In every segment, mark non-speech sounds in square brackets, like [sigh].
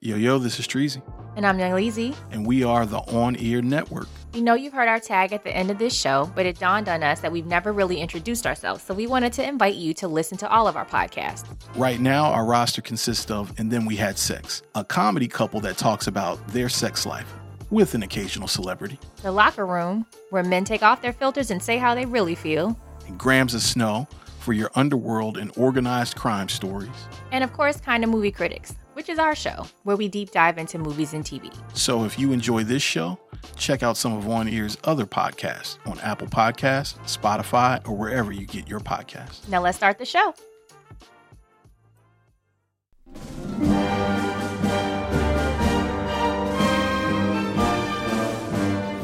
Yo, yo, this is Treasy, And I'm Young Leezy. and we are the On Ear Network. We know you've heard our tag at the end of this show, but it dawned on us that we've never really introduced ourselves. So we wanted to invite you to listen to all of our podcasts. Right now, our roster consists of And Then We Had Sex, a comedy couple that talks about their sex life with an occasional celebrity, The Locker Room, where men take off their filters and say how they really feel. and Grams of Snow for your underworld and organized crime stories. And of course, Kind of Movie Critics, which is our show, where we deep dive into movies and TV. So if you enjoy this show, check out some of On Ear's other podcasts on Apple Podcasts, Spotify, or wherever you get your podcasts. Now let's start the show.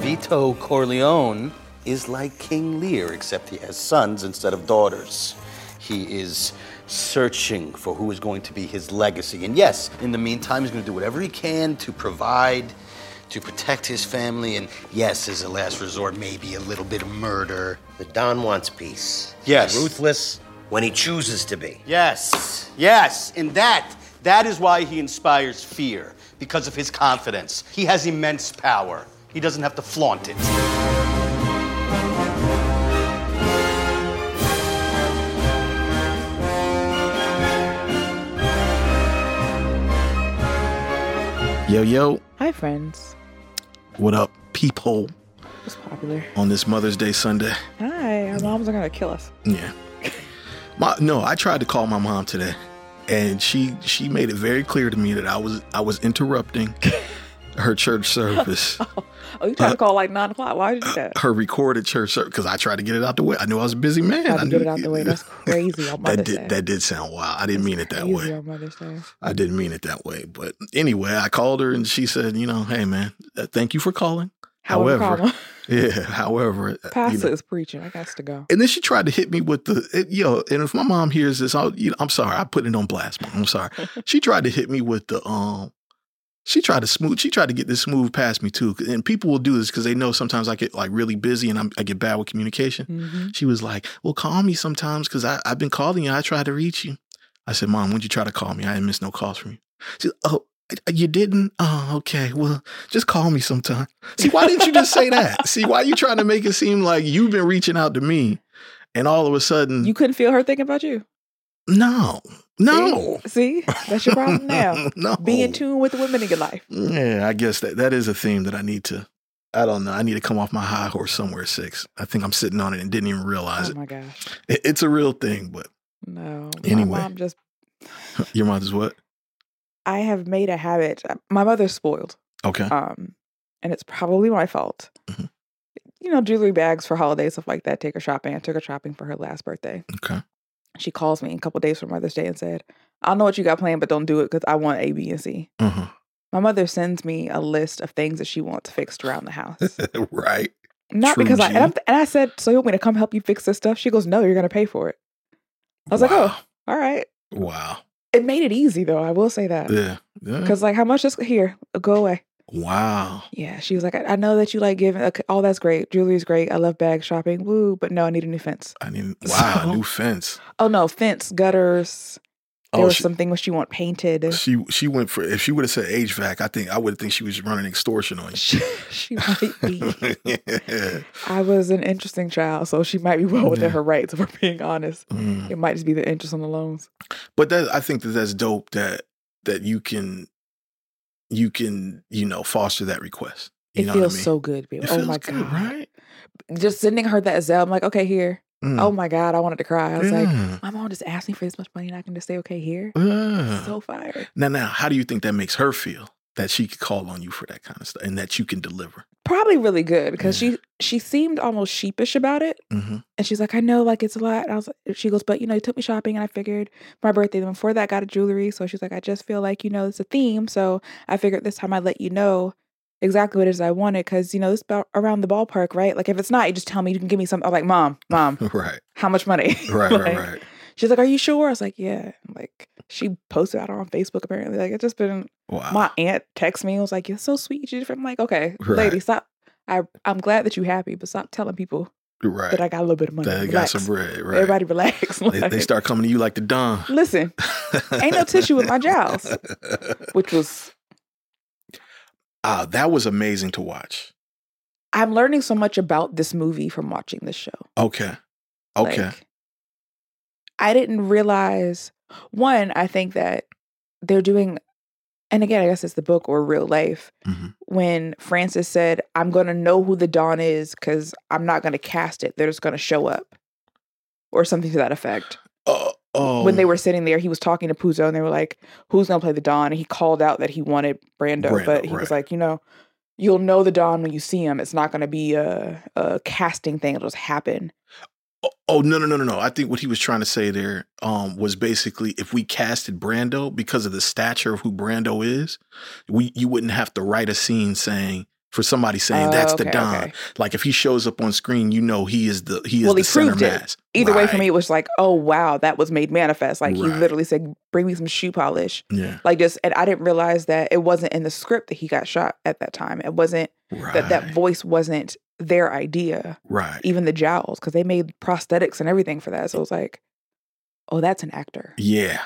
Vito Corleone is like King Lear, except he has sons instead of daughters. He is searching for who is going to be his legacy. And yes, in the meantime, he's going to do whatever he can to provide, to protect his family, and yes, as a last resort, maybe a little bit of murder. The Don wants peace. Yes. Ruthless when he chooses to be. Yes, yes, and that, that is why he inspires fear, because of his confidence. He has immense power. He doesn't have to flaunt it. Yo, yo, Hi, friends. what up, peephole, It's popular. on this Mother's Day Sunday? Hi, our moms are gonna kill us. Yeah. My, no, I tried to call my mom today, and she she made it very clear to me that I was I was interrupting her church service, [laughs] Oh, you tried to call like nine o'clock. Why did you do that? her recorded church service, because I tried to get it out the way. I knew I was a busy man. Tried I knew, get it out the way. That's [laughs] crazy on Mother's that Day. did that did sound wild. I didn't mean it that Crazy way. on Mother's Day. I didn't mean it that way. But anyway, I called her and she said, you know, hey man, uh, thank you for calling. However, However, [laughs] Yeah. However, uh, you pastor know, is preaching. I got to go. And then she tried to hit me with the it, yo. And if my mom hears this, I'll, you know, I'm sorry. I put it on blast. Mom. I'm sorry. she tried to hit me with the um. She tried to smooth. She tried to get this smooth past me too. And people will do this because they know sometimes I get like really busy and I'm, I get bad with communication. hmm She was like, "Well, call me sometimes because I've been calling you. I tried to reach you." I said, "Mom, when'd you try to call me? I didn't miss no calls from you." She, said, "Oh, you didn't? Oh, okay. Well, just call me sometime." See, why didn't you just say that? [laughs] See, why are you trying to make it seem like you've been reaching out to me, and all of a sudden, You couldn't feel her thinking about you. no, no, See, See? that's your problem now. [laughs] no. Be in tune with the women in your life. Yeah, I guess that that is a theme that I need to. I don't know. I need to come off my high horse somewhere. Six. I think I'm sitting on it and didn't even realize Oh it. my gosh. it. It's a real thing, but No. Anyway. My mom just. [laughs] your mother's what? I have made a habit. uh, My mother's spoiled. Okay. Um, and it's probably my fault. Mhm. You know, jewelry bags for holidays, stuff like that. Take her shopping. I took her shopping for her last birthday. Okay. She calls me a couple days from Mother's Day and said, "I'll know what you got planned, but don't do it because I want A, B, and C." Uh-huh. My mother sends me a list of things that she wants fixed around the house. [laughs] right. Not True because I G. and, I'm, and I said, "So you want me to come help you fix this stuff?" She goes, "No, you're gonna pay for it." I was like, "Oh, all right." Wow. It made it easy though. I will say that Yeah. Yeah. because like, how much is here? Go away. Wow. Yeah, she was like, I, I know that you like giving. Okay, all that's great. Jewelry's great. I love bag shopping. Woo, but no, I need a new fence. I mean, [laughs] wow. So- New fence. Oh no, fence, gutters. There Oh, was she, she want painted. she she went for. If she would have said HVAC, I think I would have think she was running extortion on She, [laughs] she might be. yeah. [laughs] I was an interesting child, so she might be well within Yeah. her rights. If we're being honest, Mm. it might just be the interest on the loans. But that I think that that's dope. That that you can you can you know foster that request. You It feels I mean? so good, baby. It Oh my good, god! right? Just sending her that Zelle, I'm like, okay, here. Mm. Oh my god, I wanted to cry. I was like, my mom just asked me for this much money, and I can just say, okay, here. Yeah. So fired. Now, now, how do you think that makes her feel? That she could call on you for that kind of stuff, and that you can deliver. Probably really good because Yeah. she she seemed almost sheepish about it. hmm And she's like, I know, like it's a lot. And I was like, she goes, but you know, you took me shopping, and I figured my birthday. Then before that, I got a jewelry. So she's like, I just feel like you know, it's a theme. So I figured this time I'd let you know exactly what it is I wanted because you know, this about around the ballpark, right? Like if it's not, you just tell me. You can give me some. I'm like, mom, mom, [laughs] Right, how much money? right, [laughs] Like, right, right. She's like, are you sure? I was like, yeah. Like she posted about it on Facebook. Apparently, like it's just been. Wow. My aunt texted me. and was like, you're so sweet. You're. I'm like, okay, Right. lady, stop. I I'm glad that you're happy, but stop telling people right. that I got a little bit of money. That got some bread. Right. Everybody relax. [laughs] They, they start coming to you like the Don. Listen, ain't no tissue with my jowls, which [laughs] was Ah, that was amazing to watch. I'm learning so much about this movie from watching this show. Okay. Okay. Like, I didn't realize one, I think that they're doing and again, I guess it's the book or real life. Mhm. When Francis said, I'm gonna know who the Don is because I'm not gonna cast it, they're just gonna show up. Or something to that effect. Uh, oh, When they were sitting there, he was talking to Puzo and they were like, Who's gonna play the Don? And he called out that he wanted Brando, Brando, but he right. was like, you know, you'll know the Don when you see him. It's not gonna be a, a casting thing, it'll just happen. Oh, oh no no no no no! I think what he was trying to say there um, was basically if we casted Brando because of the stature of who Brando is, we you wouldn't have to write a scene saying for somebody saying Oh, that's the okay, Don. okay. Like if he shows up on screen, you know he is the he is Well, the he center mass. Either way, for me, it was like, oh wow, that was made manifest. Like he literally said, "Bring me some shoe polish." Yeah, Like just, and I didn't realize that it wasn't in the script that he got shot at that time. It wasn't right. that that voice wasn't their idea. right. Even the jowls, because they made prosthetics and everything for that. So it was like, oh, that's an actor. Yeah.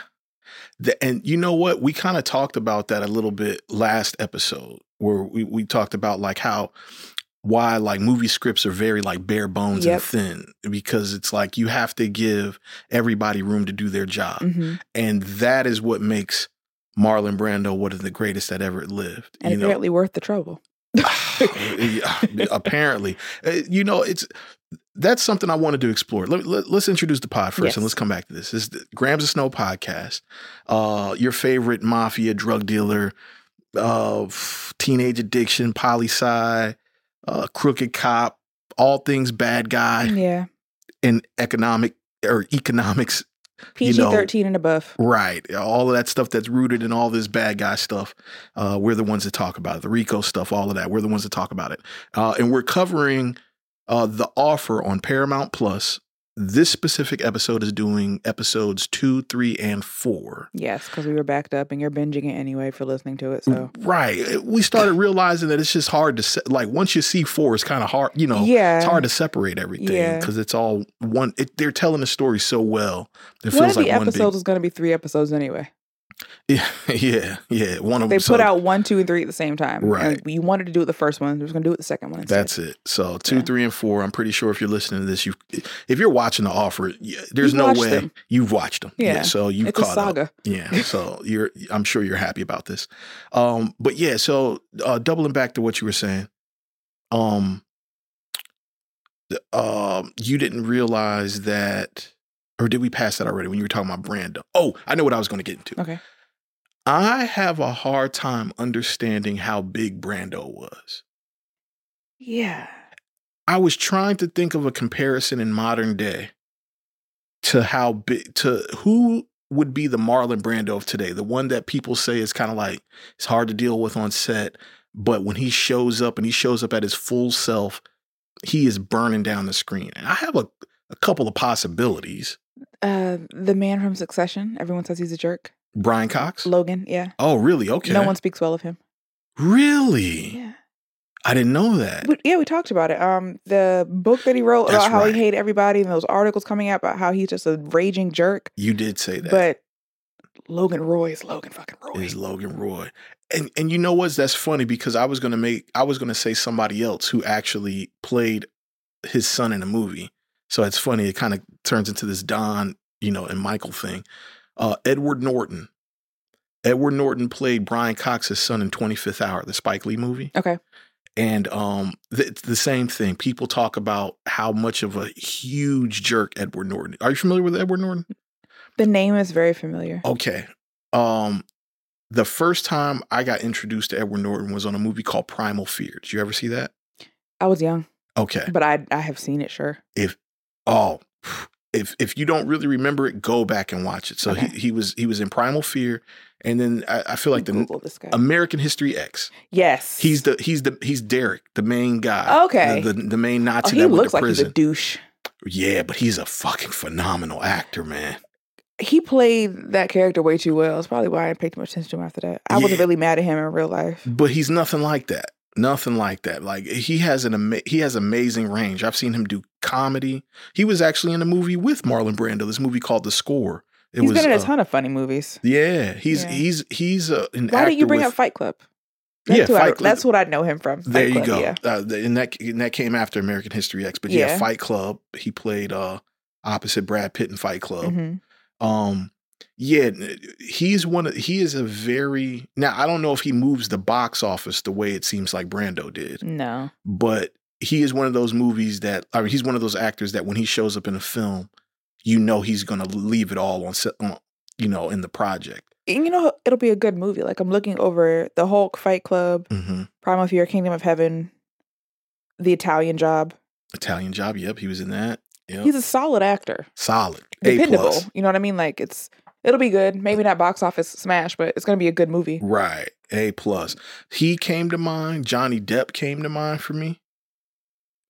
The, and you know what? We kind of talked about that a little bit last episode where we, we talked about like how why like movie scripts are very like bare bones Yep. and thin because it's like you have to give everybody room to do their job. hmm And that is what makes Marlon Brando one of the greatest that ever lived. And you know? apparently worth the trouble. [laughs] Apparently Uh, you know it's that's something i wanted to explore let, let, us introduce the pod first Yes. and let's come back to this this is the grams of snow podcast uh your favorite mafia drug dealer uh teenage addiction poli sci uh crooked cop all things bad guy yeah. in economic or economics you PG know, 13 and above. Right. All of that stuff that's rooted in all this bad guy stuff. Uh, we're the ones that talk about it. The Rico stuff, all of that. We're the ones that talk about it. Uh, and we're covering uh, the offer on Paramount Plus. This specific episode is doing episodes two, three, and four. Yes, because we were backed up and you're binging it anyway for listening to it. So, Right. We started [laughs] realizing that it's just hard to, se- like, once you see four, it's kind of hard, you know, yeah. it's hard to separate everything Yeah. because it's all one. It, they're telling the story so well. It One feels of the like one episodes is going to be three episodes anyway. [laughs] Yeah. Yeah. Yeah. One of They them. They put out one, two, and three at the same time. Right. You wanted to do it the first one. They're going to do it the second one. Instead. That's it. So two, Yeah. three, and four. I'm pretty sure if you're listening to this, you if you're watching the offer, there's You've no way them. you've watched them. Yeah. So you've It's a caught up. Yeah. [laughs] So you're I'm sure you're happy about this. Um, but yeah, so uh doubling back to what you were saying, um um you didn't realize that or did we pass that already when you were talking about brand? Oh, I know what I was going to get into. Okay. I have a hard time understanding how big Brando was. Yeah. I was trying to think of a comparison in modern day to how big to who would be the Marlon Brando of today, the one that people say is kind of like it's hard to deal with on set, but when he shows up and he shows up at his full self, he is burning down the screen. And I have a, a couple of possibilities. Uh, the man from Succession. Everyone says he's a jerk. Brian Cox. Logan. Yeah. Oh, really? Okay. No one speaks well of him. really. Yeah. I didn't know that. Yeah, we talked about it. Um, the book that he wrote That's about how right. he hated everybody, and those articles coming out about how he's just a raging jerk. you did say that. But Logan Roy is Logan fucking Roy. is Logan Roy. And and you know what? That's funny because I was gonna make I was gonna say somebody else who actually played his son in a movie. So it's funny. It kind of turns into this Don, you know, and Michael thing. Uh, Edward Norton. Edward Norton played Brian Cox's son in 25th Hour, the Spike Lee movie. Okay. And um, th- it's the same thing. People talk about how much of a huge jerk Edward Norton. Are you familiar with Edward Norton? The name is very familiar. Okay. Um, the first time I got introduced to Edward Norton was on a movie called Primal Fear. Did you ever see that? I was young, Okay. but I I have seen it. Sure. If oh, if if you don't really remember it, go back and watch it. So Okay. he, he was he was in Primal Fear, and then I, I feel like the. American History X. yes. He's the he's the he's Derek, the main guy. Okay. The the, the main Oh, Nazi he that went looks to like he's a prison. douche. yeah, but he's a fucking phenomenal actor, man. He played that character way too well. It's probably why I didn't pay too much attention to him after that. I wasn't really mad at him in real life. But he's nothing like that. Nothing like that. Like he has an ama- he has amazing range. I've seen him do comedy. He was actually in a movie with Marlon Brando. This movie called The Score. It He's was been in a uh, ton of funny movies. Yeah, he's Yeah. he's he's uh, an Why didn't you bring with, up Fight Club? That's yeah, who I, Fight Club. that's what I know him from. Fight there you Club, go. Yeah. Uh, and that and that came after American History X. But yeah, Yeah. Fight Club. He played uh opposite Brad Pitt in Fight Club. Mhm. Um, yeah, he's one of he is a very now. I don't know if he moves the box office the way it seems like Brando did, No. but he is one of those movies that I mean, he's one of those actors that when he shows up in a film, you know he's going to leave it all on, set, you know, in the project. And you know, it'll be a good movie. Like I'm looking over the Hulk, Fight Club, hmm Primal Fear, Kingdom of Heaven, The Italian Job. Italian Job. Yep, he was in that. Yep. He's a solid actor, solid. A dependable. plus. You know what I mean? Like it's it'll be good. Maybe not box office smash, but it's gonna be a good movie. Right. A plus. He came to mind. Johnny Depp came to mind for me.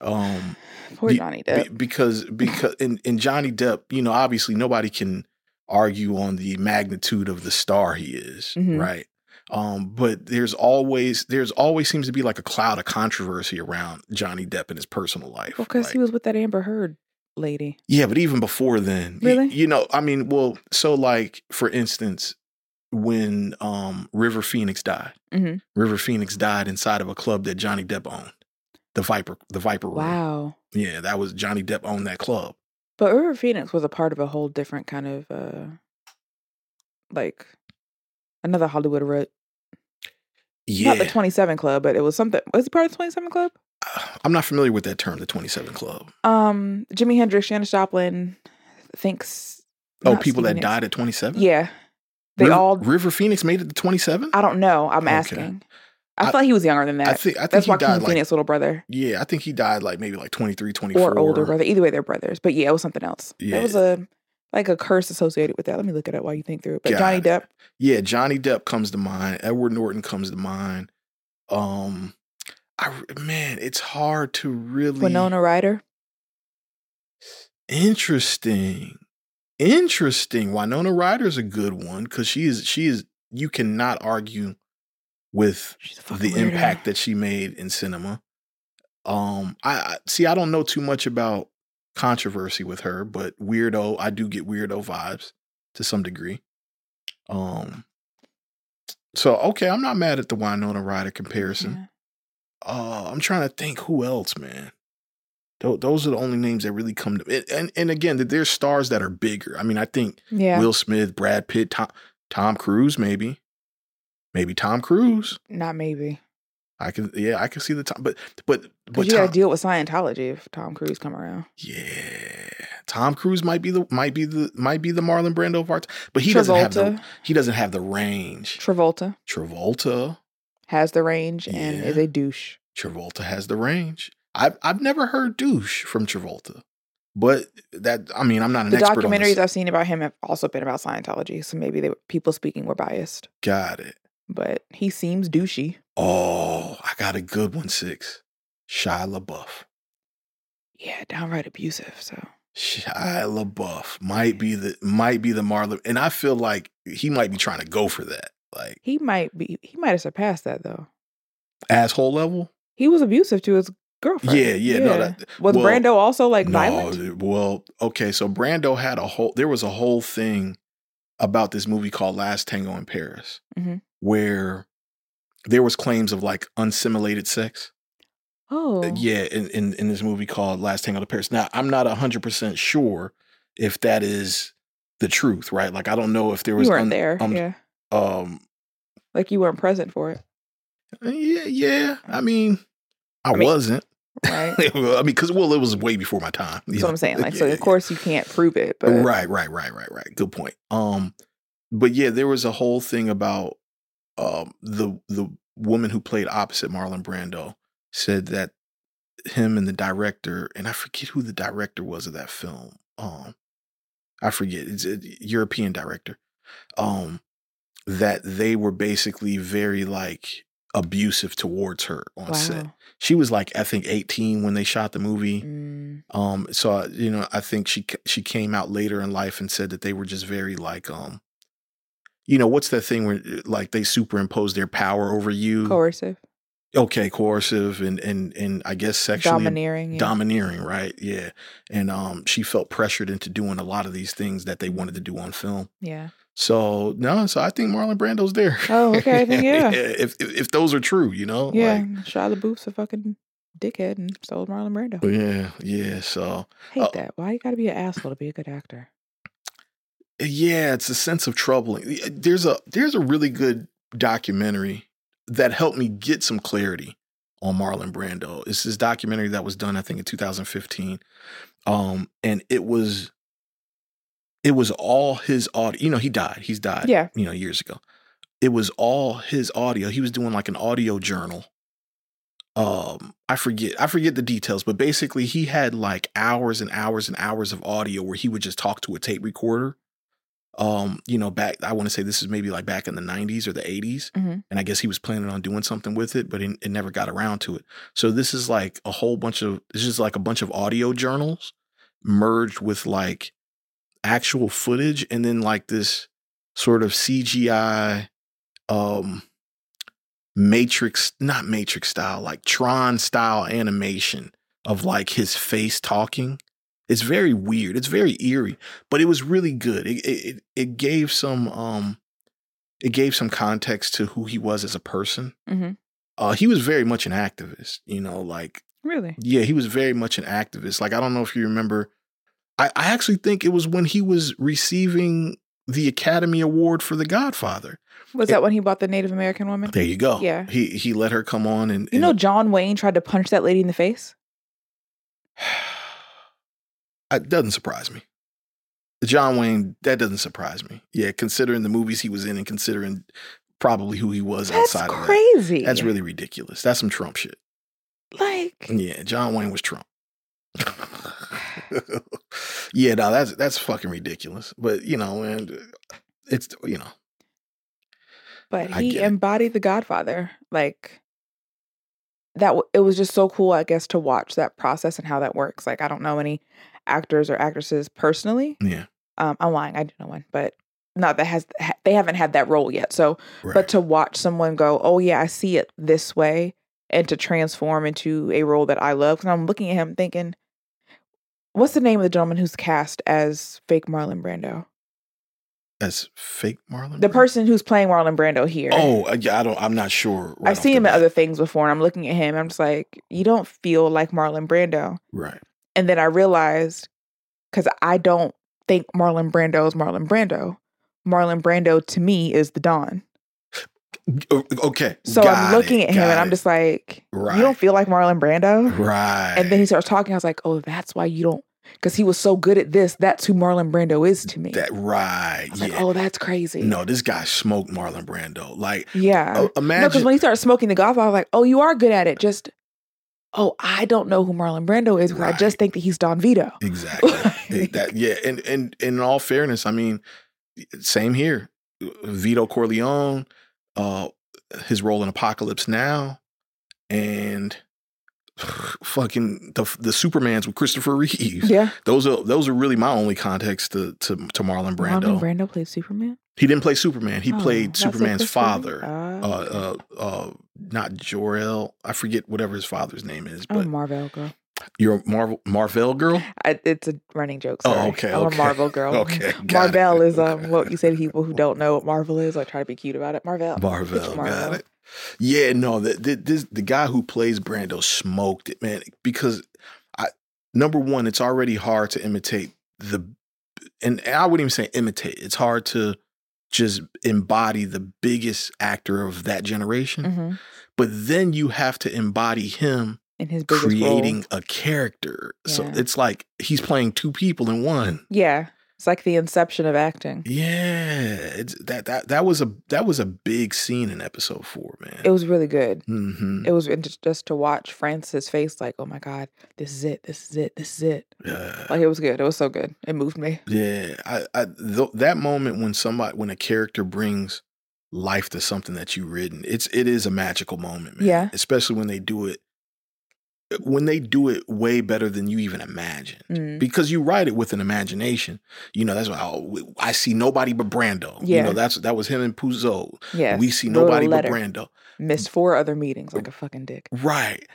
Um Poor Be- Johnny be- Depp. because because in, in Johnny Depp, you know, obviously nobody can argue on the magnitude of the star he is, Mhm. right? Um, but there's always there's always seems to be like a cloud of controversy around Johnny Depp in his personal life. Well, because Like, he was with that Amber Heard lady. yeah, but even before then, Really? you know, I mean, well, so like for instance, when um River Phoenix died, Mhm. River Phoenix died inside of a club that Johnny Depp owned, the Viper, the Viper Room. Wow. Yeah, that was Johnny Depp owned that club. But River Phoenix was a part of a whole different kind of uh like another Hollywood road. Yeah, Not the 27 Club, but it was something. Was he part of the 27 Club? [sighs] I'm not familiar with that term, the 27 Club. Um, Jimi Hendrix, Janis Joplin, thinks. Oh, people that died at 27? Yeah, they River, all. River Phoenix made it to 27? I don't know. I'm Okay. asking. I, I- feel like he was younger than that. I think I think That's he Joaquin died like Phoenix's little brother yeah, I think he died like maybe like 23, 24 or older brother. Either way, they're brothers. But yeah, it was something else. Yeah. There was a like a curse associated with that. Let me look at it up while you think through it. But Got Johnny it. Depp, Yeah, Johnny Depp comes to mind. Edward Norton comes to mind. Um I man, it's hard to really Winona Ryder. Interesting. Interesting. Winona Ryder's a good one because she is she is you cannot argue with She's a fucking the weirdo. impact that she made in cinema. Um, I, I see. I don't know too much about controversy with her, but weirdo. I do get weirdo vibes to some degree. Um, so okay, I'm not mad at the Winona Ryder comparison. Yeah. Uh, I'm trying to think who else, man. Tho- Those are the only names that really come to. And and, and again, there's stars that are bigger. I mean, I think Yeah. Will Smith, Brad Pitt, Tom, Tom Cruise, maybe, maybe Tom Cruise. Not maybe. I can, yeah, I can see the time, but but but you gotta deal with Scientology if Tom Cruise come around. yeah, Tom Cruise might be the might be the might be the Marlon Brando of our but he doesn't have the he doesn't have the range. Travolta Travolta, has the range and is a douche. Travolta has the range. I've I've never heard douche from Travolta, but that I mean I'm not an The expert on documentaries. I've seen about him have also been about Scientology, so maybe they people speaking were biased. Got it. But he seems douchey. Oh, I got a good one. Six, Shia LaBeouf. Yeah, downright abusive. So Shia LaBeouf might be the might be the Marlon, and I feel like he might be trying to go for that, like he might be. He might have surpassed that though. asshole level. He was abusive to his girlfriend. Yeah, yeah, no, that- was well, Brando also like no, violent? well, okay, so Brando had a whole. There was a whole thing about this movie called Last Tango in Paris, Mhm. Where there was claims of like unsimulated sex. Oh, Uh, Yeah, in, in in this movie called Last Tango in Paris. Now, I'm not hundred percent sure if that is the truth, right? Like, I don't know if there was you weren't un- there. um, yeah, um, like you weren't present for it, yeah, yeah. I mean, I, I mean, wasn't. right? [laughs] I mean, because well, it was way before my time. you That's know? what I'm saying. Like, so Yeah, of [laughs] course you can't prove it, but right, right, right, right, right. Good point. Um, but yeah, there was a whole thing about um the the woman who played opposite Marlon Brando said that him and the director, and I forget who the director was of that film. Um, I forget. It's a European director. Um, that they were basically very like abusive towards her on set. She was like I think 18 when they shot the movie. Mm, Um, so uh, you know, I think she she came out later in life and said that they were just very like um, you know, what's that thing where like they superimpose their power over you? coercive, Okay, coercive and and and I guess sexually domineering. yeah. domineering, right? Yeah, and um, she felt pressured into doing a lot of these things that they wanted to do on film. yeah. So no, so I think Marlon Brando's there. Oh, okay, [laughs] yeah. if, if if those are true, you know. Yeah, Like, Shia LaBeouf's a fucking dickhead and stole Marlon Brando. yeah, yeah. So Hate Oh. that. Why you gotta be an asshole to be a good actor? Yeah, it's a sense of troubling. There's a there's a really good documentary that helped me get some clarity on Marlon Brando. It's this documentary that was done, I think, in 2015. Um, and it was it was all his audio. You know, he died. He's died. Yeah. You know, years ago. It was all his audio. He was doing like an audio journal. Um, I forget, I forget the details, but basically he had like hours and hours and hours of audio where he would just talk to a tape recorder. Um, you know, back I want to say this is maybe like back in the 90s or the 80s. Mhm. And I guess he was planning on doing something with it, but it, it never got around to it. So this is like a whole bunch of this is like a bunch of audio journals merged with like actual footage and then like this sort of CGI um matrix not matrix style like tron style animation of like his face talking it's very weird it's very eerie but it was really good it it, it gave some um it gave some context to who he was as a person Mhm. uh he was very much an activist you know like Really? yeah, he was very much an activist. Like I don't know if you remember. I, I actually think it was when he was receiving the Academy Award for The Godfather. Was It- that when he bought the Native American woman? There you go. Yeah. He he let her come on and, You know, John Wayne tried to punch that lady in the face. [sighs] it doesn't surprise me. John Wayne, that doesn't surprise me. Yeah, considering the movies he was in and considering probably who he was That's outside of that. crazy. That's really ridiculous. That's some Trump shit. like Yeah, John Wayne was Trump. [laughs] yeah, no, that's that's fucking ridiculous. But you know, and it's you know, but he get it. embodied the Godfather. Like that. W- it was just so cool, I guess, to watch that process and how that works. Like I don't know any actors or actresses personally. yeah, Um, I'm lying. I do know one, but not that has ha- they haven't had that role yet. So, right. but to watch someone go, oh yeah, I see it this way, and to transform into a role that I love. Because I'm looking at him thinking, what's the name of the gentleman who's cast as fake Marlon Brando? as fake Marlon, The person who's playing Marlon Brando here. Oh, uh, yeah, I don't. I'm not sure. right I've seen him in other things before, and I'm looking at him. I'm just like, you don't feel like Marlon Brando. Right. And then I realized, because I don't think Marlon Brando is Marlon Brando. Marlon Brando to me is the Don. Okay. So got I'm looking it, at him and I'm just like, Right. you don't feel like Marlon Brando? right. And then he starts talking. I was like, oh, that's why you don't, because he was so good at this. That's who Marlon Brando is to me. that right. Yeah. like, oh, that's crazy. no, this guy smoked Marlon Brando. Like, Yeah. uh, no, because imagine. when he started smoking the golf, I was like, oh, you are good at it. Just, oh, I don't know who Marlon Brando is. because I just think that he's Don Vito. [laughs] Exactly. Like- that yeah, and, and and in all fairness, I mean, same here. Vito Corleone, uh, his role in Apocalypse Now, and [sighs] fucking the the Supermans with Christopher Reeves. Yeah. Those are those are really my only context to to, to Marlon Brando. Marlon Brando played Superman. he didn't play Superman. He Oh, played Superman's father. Ah, Uh, uh, uh, not Jor El. I forget whatever his father's name is, I'm a but Marvel girl. you're a Marvel Marvel girl. I, it's a running joke. Oh, okay, I'm okay. a Marvel girl. [laughs] Okay, [laughs] Marvel it. is um what you say to people who [laughs] don't know what Marvel is. I try to be cute about it. Marvel. Marvel, It's got it. Yeah, no, the, the, this the guy who plays Brando smoked it, man. Because I number one, it's already hard to imitate the, and I wouldn't even say imitate. It's hard to just embody the biggest actor of that generation. hmm But then you have to embody him In his creating role. a character. So it's like he's playing two people in one. Yeah, it's like the inception of acting. Yeah, it's that that that was a that was a big scene in episode four, man. It was really good. hmm It was just, to watch Francis' face, like, oh my god, this is it, this is it, this is it. Yeah. Like it was good. It was so good. It moved me. Yeah, I, I th- that moment when somebody when a character brings life to something that you've written, it's it is a magical moment, man. Yeah. especially when they do it when they do it way better than you even imagined Mm. Because you write it with an imagination, you know. That's why oh, I see nobody but Brando. you Yeah. know that's that was him and Puzo. Yeah, we see nobody but. Brando. Missed four other meetings like a fucking dick. Right.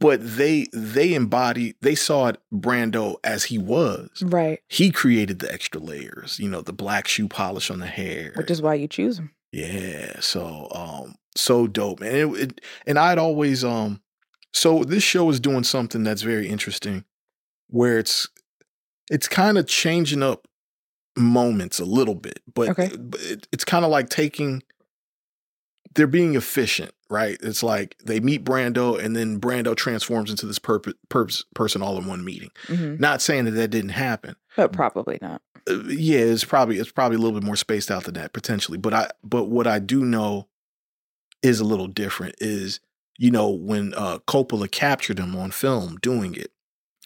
But they they embody they saw it Brando as he was. Right. He created the extra layers, you know, the black shoe polish on the hair. Which is why you choose him. Yeah, so um so dope. And it, it and I'd always um so this show is doing something that's very interesting where it's it's kind of changing up moments a little bit, but, Okay. but it, it's kind of like taking they're being efficient, right? It's like they meet Brando and then Brando transforms into this purpose, purpose person all in one meeting. hmm Not saying that that didn't happen. But probably not. Uh, yeah, it's probably it's probably a little bit more spaced out than that potentially. But I but what I do know is a little different is you know when uh Coppola captured him on film doing it.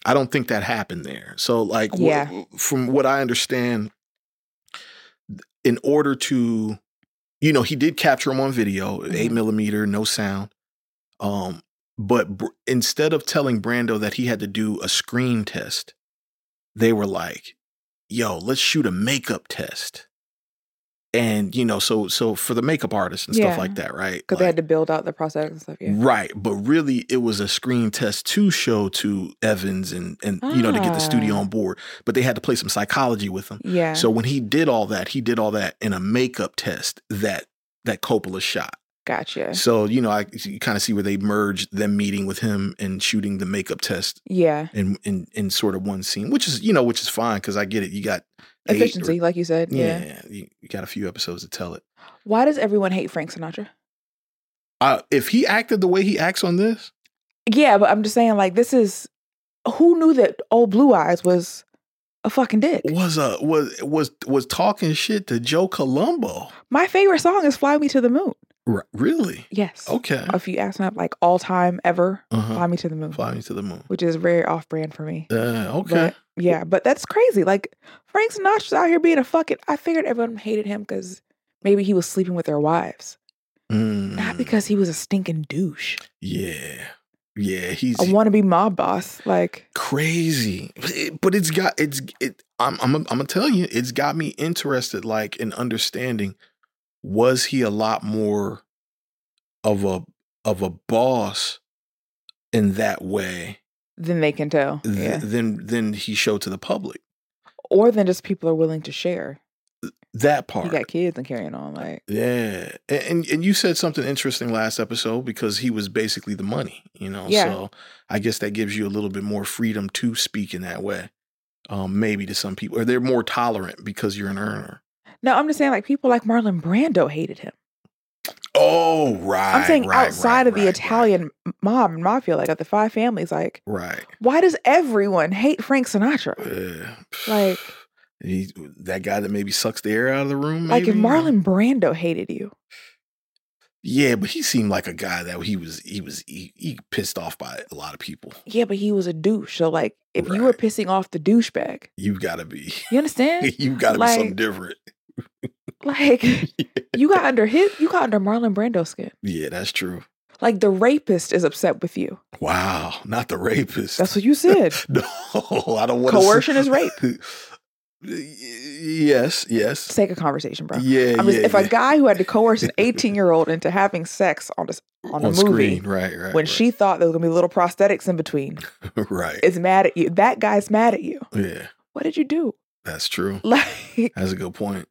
I don't think that happened there. So like wh- Yeah. from what I understand in order to you know he did capture him on video, 8 Mhm. millimeter, no sound. Um but Br- instead of telling Brando that he had to do a screen test, they were like, yo, let's shoot a makeup test. And, you know, so so for the makeup artists and Yeah. stuff like that, right? Because they had to build out the prosthetics and stuff. Yeah. Right. But really it was a screen test to show to Evans and and you know, to get the studio Ah. on board. But they had to play some psychology with him. Yeah. So when he did all that, he did all that in a makeup test that that Coppola shot. gotcha. So, you know, I you kind of see where they merged them meeting with him and shooting the makeup test Yeah. in in in sort of one scene, which is you know which is fine because I get it. You got or- Efficiency, like you said. Yeah. yeah, you, you got a few episodes to tell it. Why does everyone hate Frank Sinatra? Uh, if he acted the way he acts on this, Yeah, but I'm just saying, like, this is who knew that old Blue Eyes was a fucking dick. was a was was was talking shit to Joe Colombo. My favorite song is "Fly Me to the Moon." R- really? Yes. Okay. If you ask me, like all time ever, Uh-huh. "Fly Me to the Moon," Fly me to the moon. which is very off-brand for me. Uh, okay. But yeah, but that's crazy. Like Frank Sinatra's out here being a fucking. I figured everyone hated him because maybe he was sleeping with their wives, not Mm, because he was a stinking douche, yeah, yeah. He's a wannabe mob boss. Like crazy but, it, but it's got it's it I'm, I'm i'm gonna tell you it's got me interested like in understanding was he a lot more of a of a boss in that way then they can tell, th- yeah, than than he showed to the public or then just people are willing to share. that He part got kids and carrying on. Like yeah A- and and you said something interesting last episode because he was basically the money you know Yeah. so i guess that gives you a little bit more freedom to speak in that way um maybe to some people or they're more tolerant because you're an earner no, I'm just saying, like people like Marlon Brando hated him. Oh right I'm saying right, outside right, of the right, Italian mob and mafia, like of the five families, like right why does everyone hate Frank Sinatra? Yeah. [sighs] Like- he, that guy that maybe sucks the air out of the room Like if? Marlon Brando hated you, yeah but he seemed like a guy that he was he was he, he pissed off by a lot of people yeah, but he was a douche. So like if you were pissing off the douchebag, you've got to be you understand? [laughs] you've got to be Like- something different [laughs] like [laughs] you got under his, you got under Marlon Brando's skin. yeah that's true Like the rapist is upset with you. Wow, not the rapist. That's what you said. [laughs] no, I don't want Coercion is rape. yes, yes. Take a conversation, bro. Yeah, I'm just, yeah, if yeah. a guy who had to coerce an 18 year old into having sex on this on, a on movie screen, right, right. when right, she thought there was gonna be little prosthetics in between right, is mad at you. That guy's mad at you. yeah, What did you do? that's true. Like, That's a good point.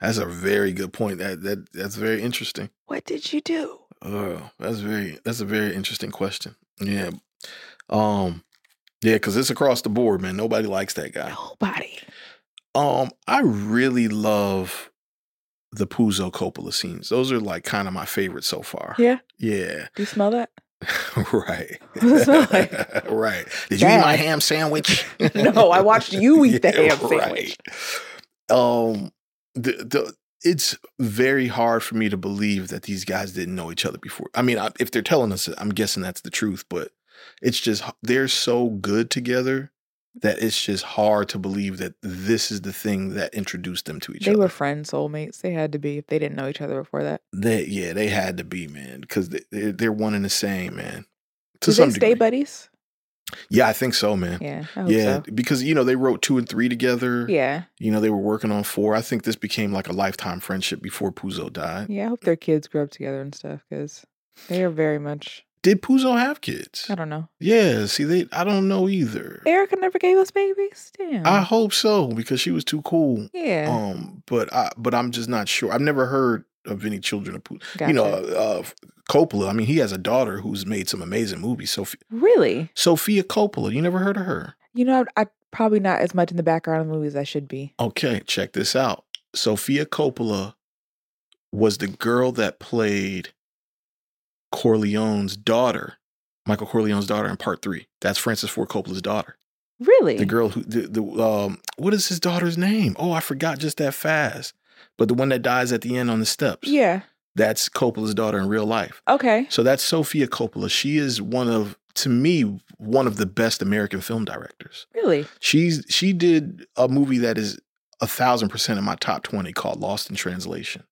That's a very good point. That that that's very interesting. what did you do? Oh, that's very that's a very interesting question. Yeah, um, yeah, because it's across the board, man. Nobody likes that guy. Nobody. Um, I really love the Puzo Coppola scenes. Those are like kind of my favorite so far. Yeah. Yeah. Do you smell that? [laughs] right. [laughs] What does it smell like? [laughs] right. Did you eat my ham sandwich? No, I watched you eat the Yeah, ham sandwich. Um the the it's very hard for me to believe that these guys didn't know each other before. I mean, I, if they're telling us, I'm guessing that's the truth. But it's just they're so good together that it's just hard to believe that this is the thing that introduced them to each They other. They were friends, soulmates. They had to be if they didn't know each other before that. They yeah, they had to be man because they, they're, they're one and the same man. To Did some they stay degree. buddies? Yeah, I think so, man. Yeah, Yeah, so. because you know they wrote two and three together. Yeah, You know they were working on four. I think this became like a lifetime friendship before Puzo died. yeah. I hope their kids grew up together and stuff because they are very much. Did Puzo have kids? I don't know. Yeah. See, they. I don't know either. Erica never gave us babies. Damn. I hope so because she was too cool. yeah. Um, but I, but I'm just not sure. I've never heard of any children of Puzo. You know, Gotcha. uh, Coppola. I mean, he has a daughter who's made some amazing movies. Sofia, really? Sofia Coppola. You never heard of her? You know, I, I probably not as much in the background of the movies as I should be. Okay, check this out. Sofia Coppola was the girl that played Corleone's daughter, Michael Corleone's daughter in part three. That's Francis Ford Coppola's daughter. Really? The girl who the, the um what is his daughter's name? Oh, I forgot just that fast. But the one that dies at the end on the steps. Yeah. That's Coppola's daughter in real life. Okay. So that's Sofia Coppola. She is one of to me one of the best American film directors. Really? She's she did a movie that is a thousand percent in my top twenty called Lost in Translation,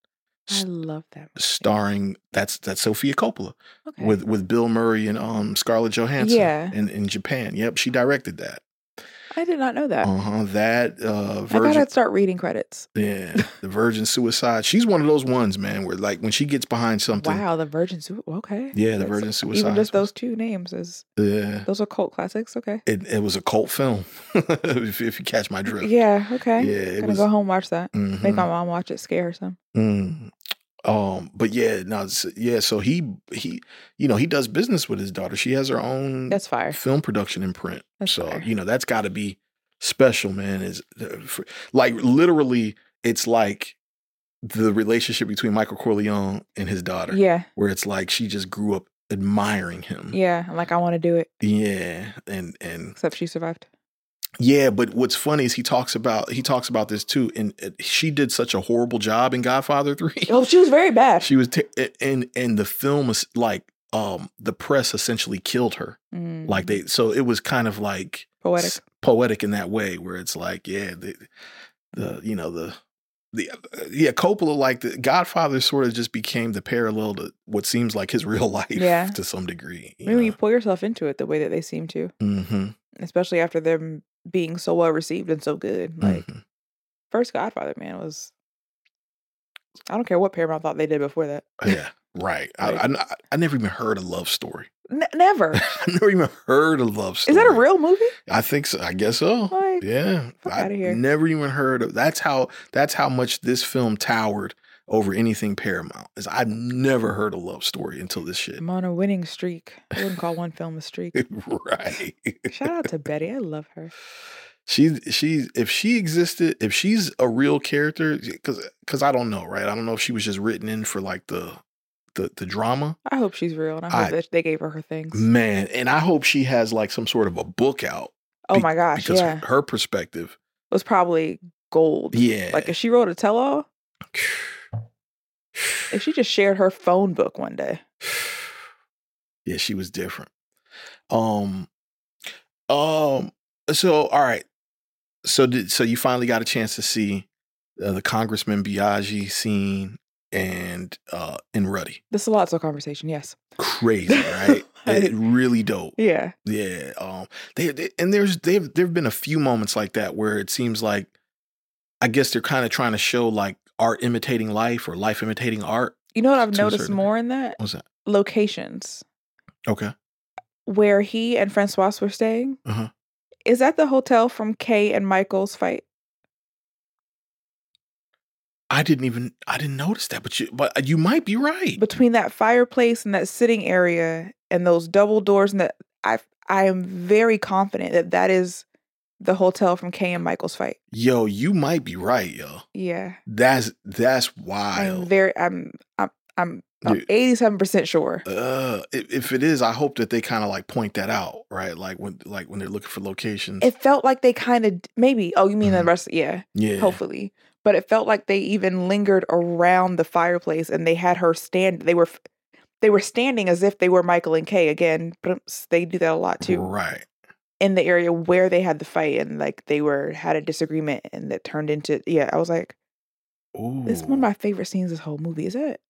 I love that. movie. starring that's that's Sofia Coppola Okay. with with Bill Murray and um Scarlett Johansson. Yeah. in in Japan. Yep, she directed that. I did not know that. Uh huh. That uh I thought I'd start reading credits. [laughs] Yeah, the Virgin Suicide. She's one of those ones, man, where like when she gets behind something. Wow, the Virgin Suicide. Okay. Yeah, the That's- Virgin Suicide. Even just those two names is Yeah, those are cult classics. Okay. it, it was a cult film. [laughs] if, if you catch my drift. Yeah. Okay. Yeah, it Gonna was. go home watch that. mhm. Make my mom watch it. Scare her some. Mm. Um, but yeah, no, yeah. So he he, you know, he does business with his daughter. She has her own That's fire. film production imprint. That's so fire. you know that's got to be special, man. Is uh, like literally, it's like the relationship between Michael Corleone and his daughter, Yeah. where it's like she just grew up admiring him. Yeah. Like, I want to do it. Yeah, and and Except she survived. Yeah, but what's funny is he talks about he talks about this too, and uh, she did such a horrible job in Godfather Three. [laughs] Oh, she was very bad. She was, t- and and the film is like, um, the press essentially killed her. Mm, Like they, so it was kind of like poetic. s- poetic in that way, where it's like, yeah, the, the you know the the uh, yeah Coppola like the Godfather sort of just became the parallel to what seems like his [laughs] real life, Yeah. to some degree. You Maybe you pull yourself into it the way that they seem to, hmm especially after them being so well received and so good. Like Mm-hmm. first Godfather, man, was. I don't care what Paramount thought they did before that. yeah, right. [laughs] I, Like- I I never even heard a love story. N- never. [laughs] I never even heard a love story. Is that a real movie? I think so. I guess so. Like, Yeah, fuck I never even heard of. That's how. That's how much this film towered over anything Paramount. Is I've never heard a love story until this shit. I'm on a winning streak. I wouldn't call one film a streak. [laughs] right. Shout out to [laughs] Betty. I love her. She's she's if she existed, if she's a real character, because because I don't know, right? I don't know if she was just written in for like the the the drama. I hope she's real, and I hope I- that they gave her her things. Man, and I hope she has like some sort of a book out. oh be- my gosh, because yeah, her, her perspective. was probably gold. Yeah. Like if she wrote a tell-all, [sighs] if she just shared her phone book one day. yeah, she was different. Um, um. So, all right. So, did so you finally got a chance to see uh, the Congressman Biaggi scene and uh in Ruddy. The Sollozzo conversation, yes. Crazy, right? [laughs] it, really dope. Yeah. Yeah. Um. They, they and there's they've there've been a few moments like that where it seems like, I guess they're kind of trying to show like art imitating life or life imitating art. You know what I've noticed more in that? What's that? Locations Okay. where he and Francois were staying. Uh-huh. Is that the hotel from Kay and Michael's fight? I didn't even I didn't notice that, but you but you might be right. Between that fireplace and that sitting area and those double doors and that I I am very confident that that is the hotel from Kay and Michael's fight. Yo, you might be right, yo. Yeah. That's that's I'm wild. very I'm I'm I'm I'm You- eighty seven percent sure. uh, if, it is, I hope that they kind of like point that out, right? Like when like when they're looking for locations. It felt like they kind of maybe. Oh, you mean the Mhm. rest? Yeah, yeah, hopefully. But it felt like they even lingered around the fireplace, and they had her stand. They were, they were standing as if they were Michael and Kay again. They do that a lot too right. In the area where they had the fight, and like they were had a disagreement, and that turned into yeah. I was like, Ooh, this is one of my favorite scenes. This whole movie is it.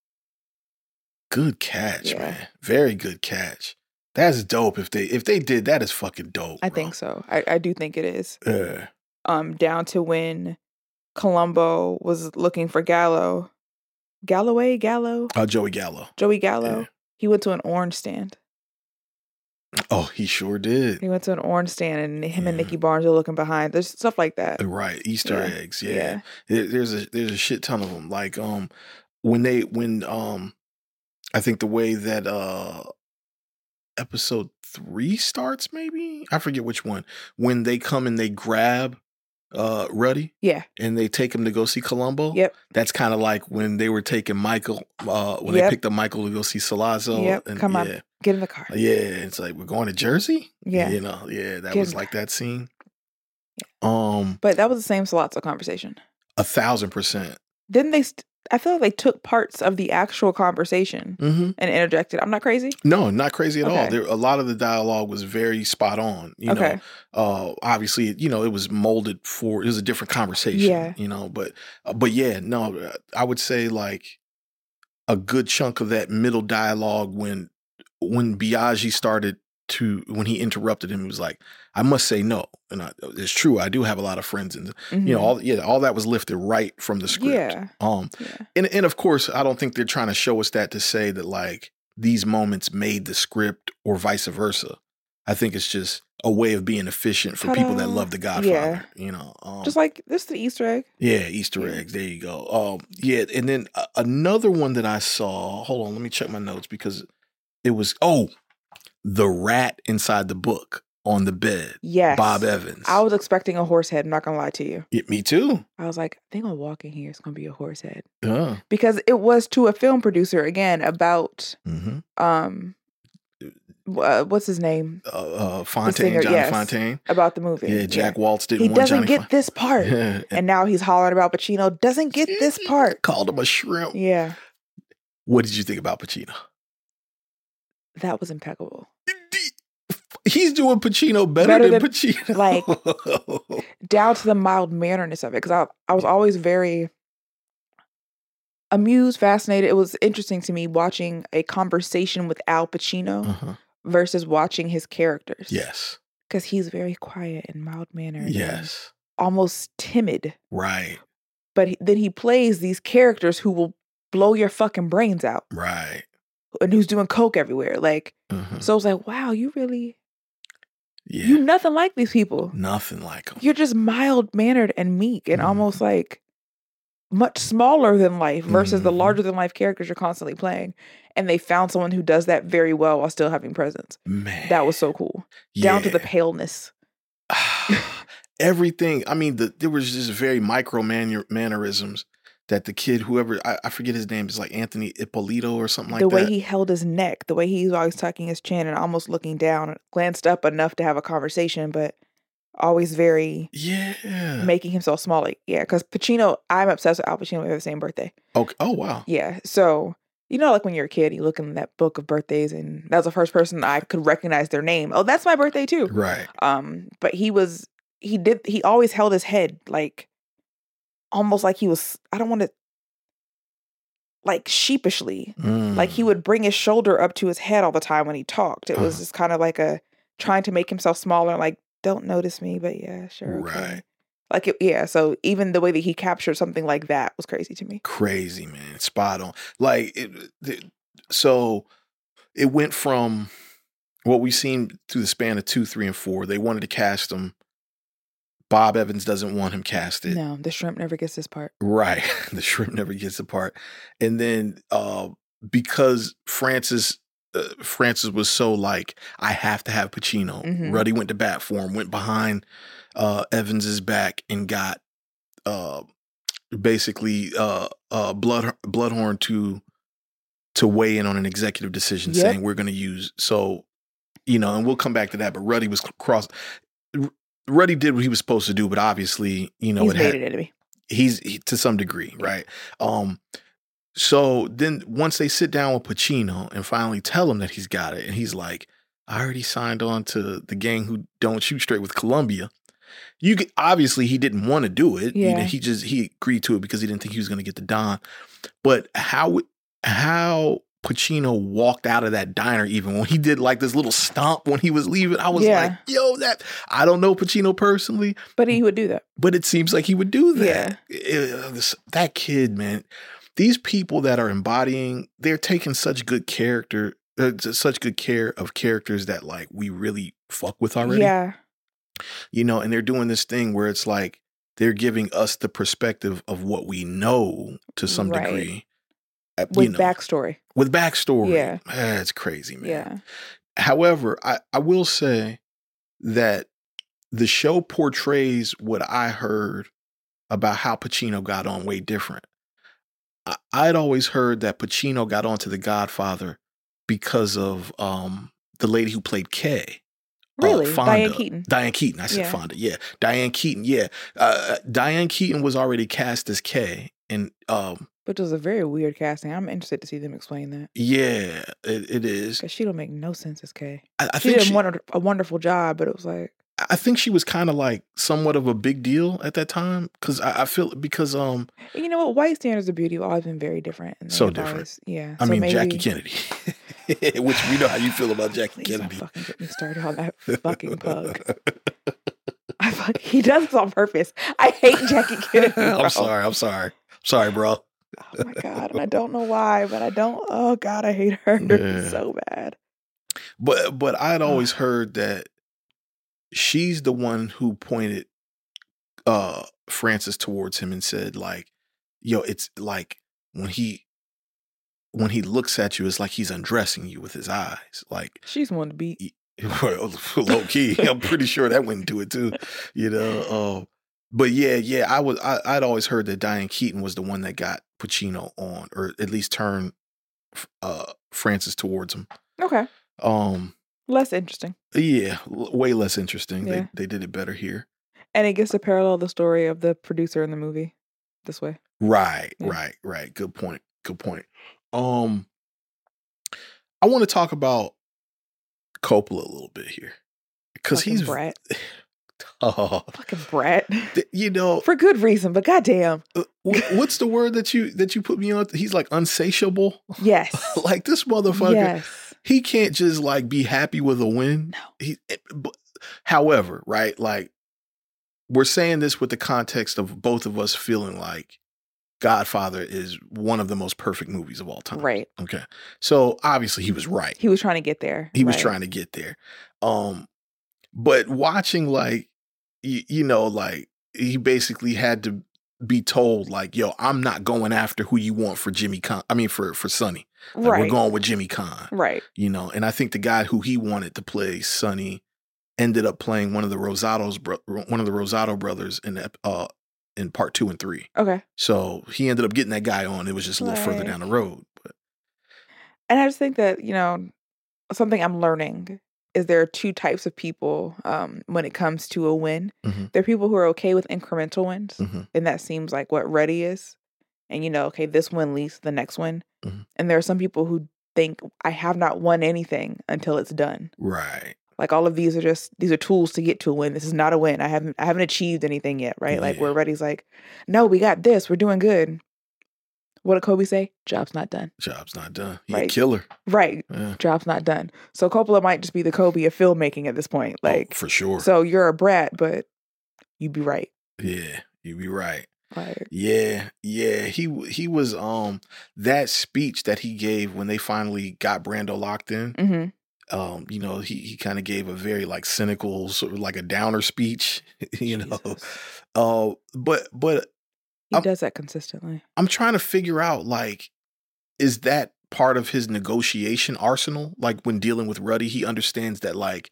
good catch, Yeah. man. Very good catch. That's dope. If they if they did that is fucking dope. I bro. think so. I, I do think it is. Yeah. Um, down to when Colombo was looking for Gallo, Galloway, Gallo, Uh, Joey Gallo. Joey Gallo. Yeah. He went to an orange stand. Oh, he sure did. He went to an orange stand, and him and Yeah. Nicky Barnes are looking behind. There's stuff like that. Right, Easter Yeah. eggs. Yeah. There- there's a there's a shit ton of them. Like um, when they when um, I think the way that uh, episode three starts, maybe I forget which one. When they come and they grab uh Ruddy Yeah. and they take him to go see Colombo. Yep. That's kind of like when they were taking Michael uh when Yep. they picked up Michael to go see Sollozzo. Yep. And, Come on. yeah. Get in the car. Yeah, it's like we're going to Jersey. Yeah. you know, yeah, that Get was like that scene. Um, But that was the same Sollozzo conversation. a thousand percent. Didn't they? St- I feel like they took parts of the actual conversation Mm-hmm. and interjected. I'm not crazy. No, not crazy at all. There, a lot of the dialogue was very spot on. You okay. know, uh, obviously, you know, it was molded for it was a different conversation. Yeah. you know, but uh, but yeah, no, I would say like a good chunk of that middle dialogue when when Biaggi started to when he interrupted him, he was like, "I must say no," and I, it's true. I do have a lot of friends, and you know, Mhm. all yeah, all that was lifted right from the script. Yeah. Um, Yeah. and and of course, I don't think they're trying to show us that to say that like these moments made the script or vice versa. I think it's just a way of being efficient for people that love the Godfather. Yeah. You know, um, Just like this, is the Easter egg. yeah, Easter Yeah. eggs. There you go. Um, yeah, and then uh, another one that I saw. Hold on, let me check my notes because it was oh, the rat inside the book on the bed. Yes. Bob Evans. I was expecting a horse head. I'm not gonna lie to you. Yeah, me too. I was like, I think I'll walk in here. It's gonna be a horse head Yeah. because it was to a film producer again about hmm um, uh, what's his name Uh, uh, Fontane, singer, Johnny yes. Fontane. about the movie. Yeah, Jack Woltz didn't He want doesn't Johnny get this part, [laughs] Yeah, and now he's hollering about Pacino. Doesn't get this [laughs] part. Called him a shrimp. Yeah, What did you think about Pacino? That was impeccable. He's doing Pacino better, Better than, than- Pacino. like- [laughs] Down to the mild mannerness of it, because I I was always very amused, fascinated. It was interesting to me watching a conversation with Al Pacino Uh-huh. versus watching his characters. Yes. because he's very quiet and mild mannered. Yes. almost timid. Right. But he- then he plays these characters who will blow your fucking brains out Right. And who's doing coke everywhere. Like, Uh-huh. so I was like, wow, you really, Yeah. you nothing like these people. Nothing like him. You're just mild mannered and meek and Mhm. almost like much smaller than life versus the Mhm. larger than life characters you're constantly playing. And they found someone who does that very well while still having presence. Man. That was so cool. Down to the paleness. [sighs] Everything. I mean, the, there was just very micro mannerisms that the kid, whoever, I, I forget his name, is like Anthony Ippolito or something like that. the way that. he held his neck, the way he's always tucking his chin and almost looking down, glanced up enough to have a conversation, but always very yeah. making himself small. Like, yeah, because Pacino, I'm obsessed with Al Pacino. We have the same birthday. okay. Oh, wow. Yeah. So, you know, like when you're a kid, you look in that book of birthdays, and that was the first person I could recognize their name. Oh, that's my birthday too. Right. Um, but he was, he did, he always held his head like almost like he was, I don't want to, like sheepishly. Like he Mm. would bring his shoulder up to his head all the time when he talked. It was Uh-huh. just kind of like a trying to make himself smaller, like, don't notice me, but yeah, sure. Okay. Right. Like, it, yeah. So even the way that he captured something like that was crazy to me. crazy man spot on like it, the, so it went from what we've seen through the span of two three and four they wanted to cast him bob evans doesn't want him casted No, the shrimp never gets his part. right [laughs] the shrimp never gets apart and then uh because francis uh, francis was so like i have to have pacino Mhm. ruddy went to bat for him went behind uh evans's back and got uh basically uh uh blood Bluhdorn to to weigh in on an executive decision Yep. saying we're going to use so you know and we'll come back to that but ruddy was cross ruddy did what he was supposed to do but obviously you know He's it made had, it into he's he, to some degree right? Um so then once they sit down with pacino and finally tell him that he's got it and he's like i already signed on to the gang who don't shoot straight with columbia. You could, obviously he didn't want to do it. You know Yeah. he just he agreed to it because he didn't think he was going to get the don. But how how Pacino walked out of that diner, even when he did like this little stomp when he was leaving. I was Yeah. like, yo, that I don't know Pacino personally, But he would do that. but it seems like he would do that. Uh, this- that kid, man. These people that are embodying, they're taking such good character, uh, such good care of characters that like we really fuck with already. Yeah. You know, and they're doing this thing where it's like they're giving us the perspective of what we know to some Right. degree. Uh, With you know, backstory. with backstory. Yeah. It's crazy, man. Yeah. However, I, I will say that the show portrays what I heard about how Pacino got on way different. I, I'd always heard that Pacino got onto The Godfather because of um, the lady who played Kay. uh, Really? Diane Keaton. Diane Keaton. I said Yeah. Fonda. Yeah. Diane Keaton. Yeah. Uh, Diane Keaton was already cast as Kay. And um, Which was a very weird casting. I'm interested to see them explain that. yeah, it, it is. Because she don't make no sense as Kay. I, I She think did she, a, a wonderful job, but it was like, I think she was kind of like somewhat of a big deal at that time because I, I feel because um you know what? White standards of beauty have always been very different. So different. always- yeah. I so mean maybe, Jackie Kennedy, [laughs] which we know how you feel about Jackie Kennedy. fucking get me started on that fucking pug. [laughs] I fuck, he does this on purpose. I hate Jackie Kennedy. bro. I'm sorry. I'm sorry. Sorry, bro. Oh my god, and I don't know why, but I don't. Oh god, I hate [laughs] her Yeah. so bad. But but I'd always heard that she's the one who pointed uh Francis towards him and said like, "Yo, it's like when he when he looks at you, it's like he's undressing you with his eyes. Like She's one to beat. [laughs] well, low key, I'm pretty sure that went into it too. You know, uh, [laughs] but yeah, yeah, I was I, I'd always heard that Diane Keaton was the one that got Pacino on, or at least turned uh Francis towards him. Okay, Um, less interesting, yeah, l- way less interesting. Yeah. They they did it better here. and it gets to parallel the story of the producer in the movie this way. Right, Yeah. right, right. Good point. Good point. Um, I want to talk about Coppola a little bit here because he's brat, [sighs] [sighs] oh, fucking brat, you know for good reason. But goddamn, uh, what's the word that you that you put me on? He's like unsatiable. yes, [laughs] like this motherfucker, yes, he can't just like be happy with a win. No. He, but, however, right, like we're saying this with the context of both of us feeling like Godfather is one of the most perfect movies of all time. right. Okay. So obviously he was right. He was trying to get there. He was trying to get there. Um, but watching like you, you know, like he basically had to be told, like, yo, I'm not going after who you want for Jimmy Caan. I mean for for Sonny. Like, right, We're going with Jimmy Caan. right. You know, and I think the guy who he wanted to play Sonny ended up playing one of the Rosatos bro- one of the Rosato brothers in uh in part two and three. Okay, So he ended up getting that guy on. It was just a little further down the road. But and I just think that you know something I'm learning is there are two types of people um, when it comes to a win. Mhm. There are people who are okay with incremental wins, Mhm. and that seems like what Ruddy is. And you know, okay, this win leads to the next one. Mhm. And there are some people who think I have not won anything until it's done. right. Like all of these are just these are tools to get to a win. This is not a win. I haven't I haven't achieved anything yet, right? Like where Ruddy's like, no, we got this. We're doing good. What did Kobe say? Job's not done. Job's not done. He a Right. killer. Right. Yeah. Job's not done. So Coppola might just be the Kobe of filmmaking at this point. Oh, Like, for sure. so you're a brat, but you'd be right. yeah, you'd be right. Like, Yeah, yeah. He he was um that speech that he gave when they finally got Brando locked in. hmm Um, you know, he he kind of gave a very like cynical, sort of like a downer speech. [laughs] You know, Jesus. uh, but but he I'm- does that consistently. I'm trying to figure out like, is that part of his negotiation arsenal? Like when dealing with Ruddy, he understands that like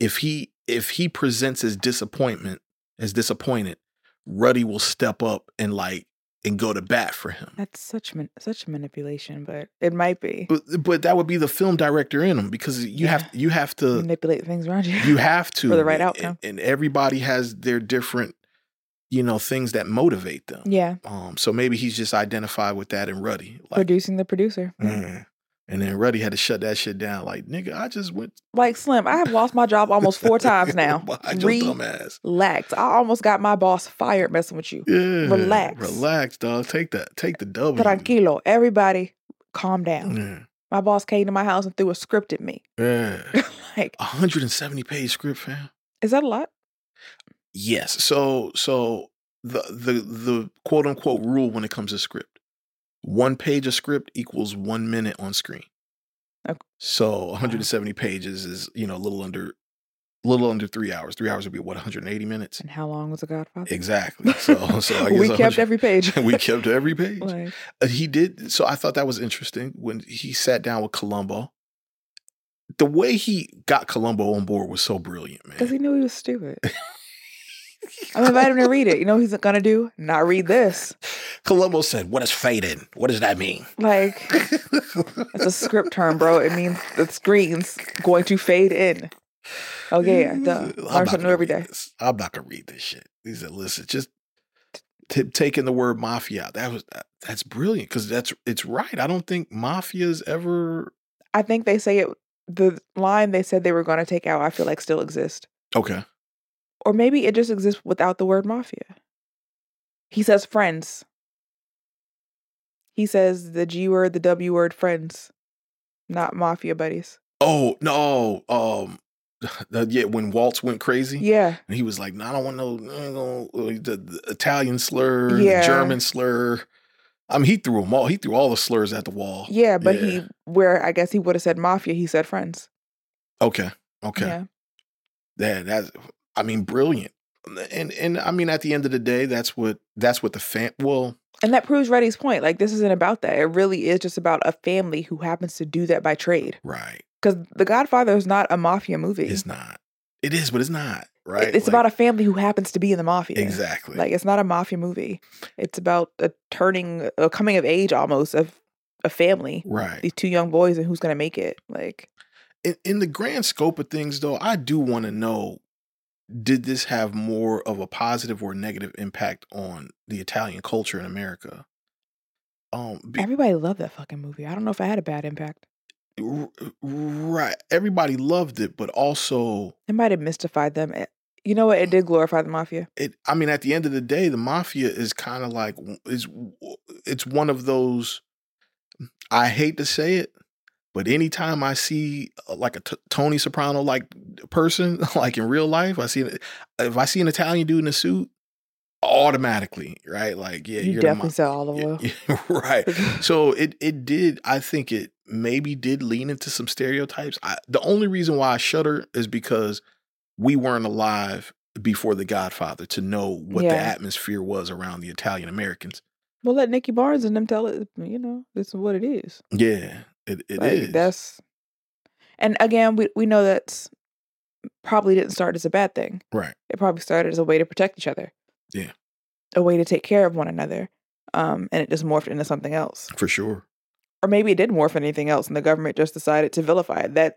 if he if he presents his disappointment as disappointed, Ruddy will step up and like and go to bat for him. That's such man- such manipulation, but it might be But but that would be the film director in him because you have you have to manipulate things around you. you have to [laughs] For the right and- outcome. and everybody has their different you know things that motivate them. yeah, Um, so maybe he's just identified with that in Ruddy. Like, producing the producer. Mm. And then Ruddy had to shut that shit down. Like, nigga, I just went. [laughs] Like Slim, I have lost my job almost four times [laughs] now. Behind your dumb ass. Relax. I almost got my boss fired messing with you. Yeah. Relax. Relax, dog. Take that. Take the W. Tranquilo. Everybody, calm down. Yeah. My boss came to my house and threw a script at me. Yeah. [laughs] like, 170 page script, fam. is that a lot? Yes. So so the the the quote unquote rule when it comes to script. One page of script equals one minute on screen. Okay. So 170 pages is, you know, a little under a little under three hours. Three hours would be what, 180 minutes? And how long was The Godfather? Exactly. So so I [laughs] guess [laughs] we kept every page. we kept every page. like, Uh, he did. So I thought that was interesting when he sat down with Colombo. The way he got Colombo on board was so brilliant, man. because he knew he was stupid. [laughs] I'm inviting him to read it. You know what he's gonna do? Not read this. Colombo said, "What is fade in? What does that mean?" Like it's a script term, bro. It means the screen's going to fade in. Okay, yeah, duh. I'm Learn not something new gonna read this. I'm not gonna read this shit. He said, "Listen, just t- taking the word mafia out. That was that, that's brilliant because that's it's right. I don't think mafia's ever I think they say it. The line they said they were going to take out, I feel like still exists, okay. Or maybe it just exists without the word mafia. He says friends. He says the G word, the W word, friends, not mafia buddies. Oh no, um, [laughs] the, yeah, when Woltz went crazy, Yeah, and he was like, "No, I don't want no, uh, the, the Italian slur, Yeah. the German slur." I mean, he threw them all. He threw all the slurs at the wall. yeah, but Yeah. he where I guess he would have said mafia, he said friends. Okay. Okay. Yeah. Yeah, that's I mean, brilliant. And and I mean at the end of the day, that's what that's what the fan well, And that proves Ruddy's point. Like this isn't about that. It really is just about a family who happens to do that by trade. right. Because The Godfather is not a mafia movie. It's not. It is, but it's not. Right. It- It's about a family who happens to be in the mafia. Exactly. Like it's not a mafia movie. It's about a turning, a coming of age almost of a family. right. These two young boys and who's gonna make it. Like In, in the grand scope of things though, I do want to know did this have more of a positive or negative impact on the Italian culture in America? Um be- everybody loved that fucking movie. I don't know if I had a bad impact. r- right. Everybody loved it, but also It might have mystified them. It- You know what? It did glorify the mafia. it i mean at the end of the day the mafia is kind of like is it's one of those i hate to say it but anytime i see uh, like a T- tony soprano like person [laughs] like in real life i see if i see an italian dude in a suit automatically right like yeah you you're definitely saw olive oil. yeah, yeah, [laughs] right [laughs] so it it did i think it maybe did lean into some stereotypes I, the only reason why i shudder is because we weren't alive before the godfather to know what the atmosphere was around the italian americans We'll let Nicky Barnes and them tell it. You know, this is what it is. yeah it, it like is. that's and again we, we know that's probably didn't start as a bad thing. Right. It probably started as a way to protect each other. Yeah. a way to take care of one another um and it just morphed into something else. For sure. Or maybe it did morph into anything else and the government just decided to vilify it. That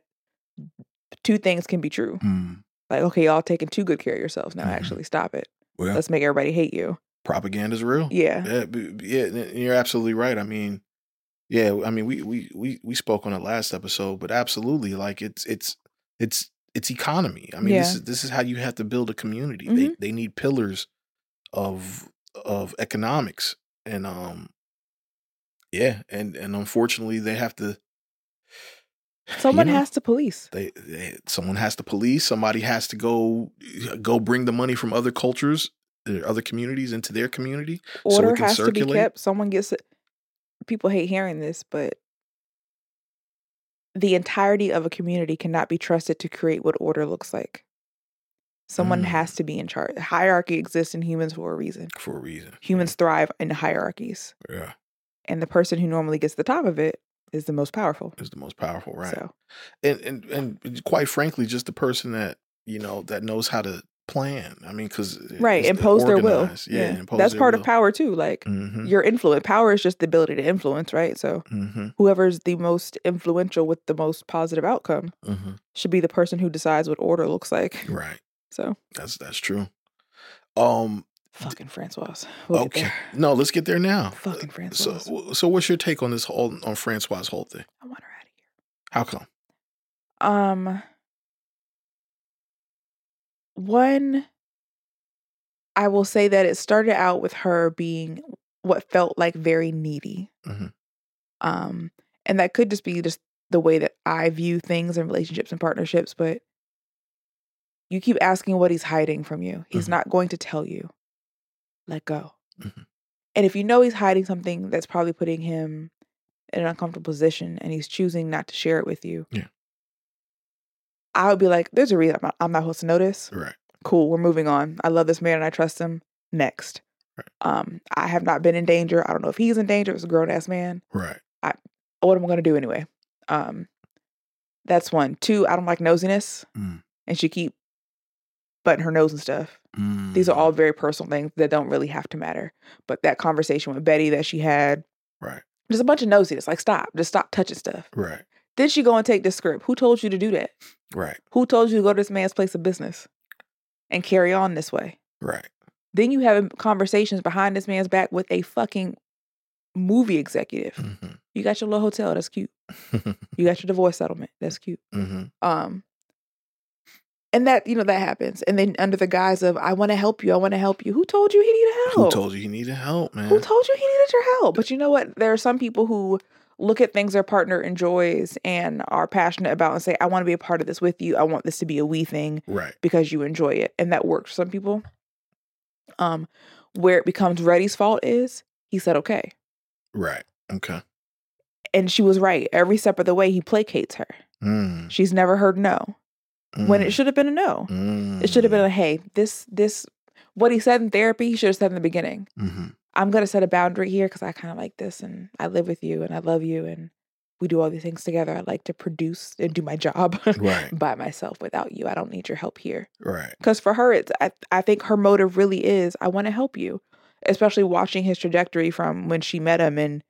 two things can be true. Hmm. like okay y'all taking too good care of yourselves. Now Mhm. actually stop it. Well let's make everybody hate you. Propaganda's real. Yeah. Yeah, yeah, you're absolutely right. I mean, yeah, I mean, we we we we spoke on it last episode, but absolutely, like it's it's it's it's economy. I mean, this is this is how you have to build a community. Mhm. They they need pillars of of economics, and um, yeah, and and unfortunately, they have to. [sighs] someone you know, has to police They, they someone has to police. Somebody has to go go bring the money from other cultures, uh, other communities into their community. so it can has to be circulate. kept someone gets it people hate hearing this but the entirety of a community cannot be trusted to create what order looks like someone Mm. has to be in charge hierarchy exists in humans for a reason for a reason. humans thrive in hierarchies Yeah, and the person who normally gets the top of it is the most powerful is the most powerful, right? so And and and quite frankly, just the person that you know that knows how to plan. I mean, because right impose their will Yeah, impose that's part will. of power too like Mm-hmm, your influence power is just the ability to influence right so mm-hmm, whoever's the most influential with the most positive outcome mm-hmm. should be the person who decides what order looks like. Right. So That's that's true. Um. fucking Francoise. We'll okay. No, let's get there now. there. Fucking So, Francoise. w- so what's your take on this whole on Francois' whole thing? I want her out of here. How come? Um one I will say that it started out with her being what felt like very needy. Mhm. Um And that could just be just the way that I view things and relationships and partnerships, but you keep asking what he's hiding from you. He's Mhm. not going to tell you. Let go. Mhm. And if you know he's hiding something that's probably putting him in an uncomfortable position and he's choosing not to share it with you, Yeah. I would be like, there's a reason I'm not, I'm not supposed to this. Right. Cool, we're moving on. I love this man and I trust him. Next. Right. Um, I have not been in danger. I don't know if he's in danger. It's a grown ass man. Right. I, What am I gonna do anyway? Um, that's one. Two, I don't like nosiness, Mm. and she keep butting her nose and stuff. These are Mm. all very personal things that don't really have to matter. But that conversation with Betty that she had, Right. just a bunch of nosiness. Like, stop, just stop touching stuff. Right. Then she go and take the script. Who told you to do that? Right. Who told you to go to this man's place of business and carry on this way? Right. Then you have conversations behind this man's back with a fucking movie executive. hmm You got your little hotel, that's cute. [laughs] You got your divorce settlement, that's cute. hmm Um and that, you know, that happens. And then under the guise of I want to help you, I want to help you. Who told you he needed help? Who told you he needed help, man? Who told you he needed your help? But you know what? There are some people who look at things their partner enjoys and are passionate about and say, I want to be a part of this with you. I want this to be a we thing Right. because you enjoy it. And that works for some people. Um, where it becomes Ruddy's fault is he said okay. Right. Okay. And she was right. Every step of the way he placates her. Mm. She's never heard no. When it Mm. should have been a no. It should have been a hey, this this what he said in therapy, he should have said in the beginning. hmm I'm gonna set a boundary here because I kind of like this and I live with you and I love you and we do all these things together. I like to produce and do my job Right. [laughs] by myself without you. I don't need your help here. Right. Because for her, it's I, I think her motive really is I want to help you. Especially watching his trajectory from when she met him and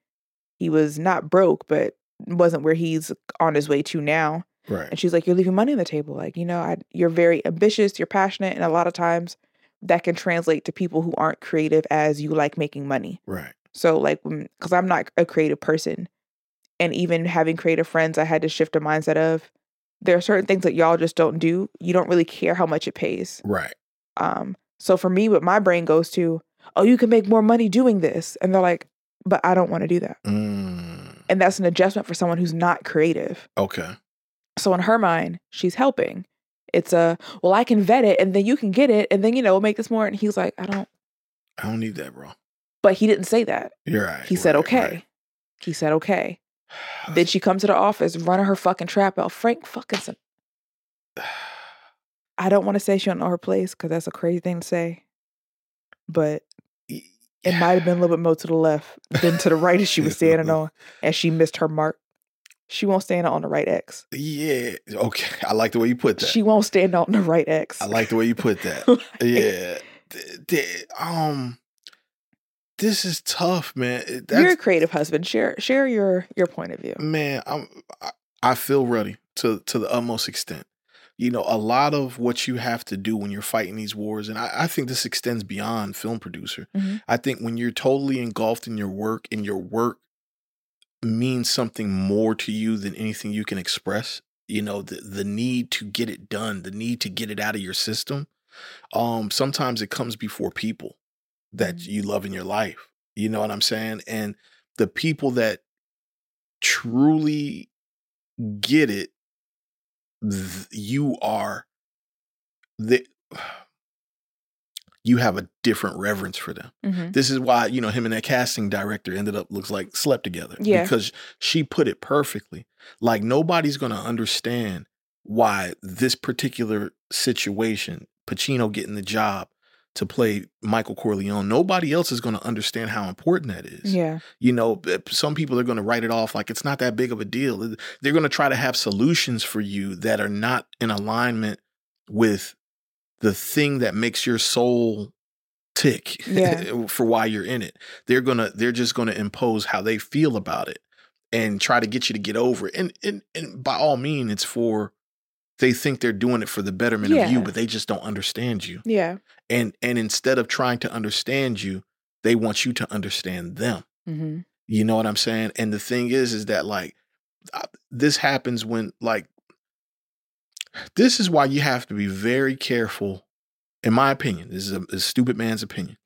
he was not broke, but wasn't where he's on his way to now. Right. And she's like, You're leaving money on the table. Like, you know, I, you're very ambitious, you're passionate, and a lot of times that can translate to people who aren't creative as you like making money. Right. So, like, because I'm not a creative person, and even having creative friends, I had to shift a mindset of there are certain things that y'all just don't do. You don't really care how much it pays. Right. Um, so for me, what my brain goes to, oh, you can make more money doing this, and they're like, but I don't want to do that, Mm. and that's an adjustment for someone who's not creative. Okay. So in her mind, she's helping. It's a well, I can vet it, and then you can get it, and then you know we'll make this more. And he's like, I don't. I don't need that, bro. But he didn't say that. You're right. He said okay. right. He said okay. [sighs] Then she comes to the office, running her fucking trap out. Frank fucking. [sighs] I don't want to say she don't know her place because that's a crazy thing to say, but it might have been a little bit more to the left than to the right as she was [laughs] standing on, and she missed her mark. She won't stand on the right X. Yeah. Okay. [laughs] I like the way you put that. She won't stand out on the right X. I like the way you put [laughs] that. Like, yeah. Th- th- um. This is tough, man. It- You're a That's creative husband. Share share your your point of view. man. I'm. I, I feel Ruddy to to the utmost extent. You know, a lot of what you have to do when you're fighting these wars, and I, I think this extends beyond film producer. Mhm. I think when you're totally engulfed in your work, and your work means something more to you than anything you can express. You know, the the need to get it done, the need to get it out of your system. Um, sometimes it comes before people that Mhm. you love in your life. You know what I'm saying? And the people that truly get it, th- you are the [sighs] [sighs] you have a different reverence for them. Mhm. This is why, you know, him and that casting director ended up looks like slept together. Yeah. Because she put it perfectly. Like nobody's gonna understand why this particular situation, Pacino getting the job to play Michael Corleone, nobody else is gonna understand how important that is. Yeah. You know, b- some people are going to write it off like it's not that big of a deal. They're going to try to have solutions for you that are not in alignment with the thing that makes your soul tick Yeah. [laughs] for why you're in it. They're to they're just to impose how they feel about it and try to get you to get over it. And and and by all means it's for they think they're doing it for the betterment of you, but they just don't understand you. Yeah. And and instead of trying to understand you, they want you to understand them. hmm You know what I'm saying? And the thing is, is that like this happens when like this is why you have to be very careful. In my opinion, this is a, a stupid man's opinion.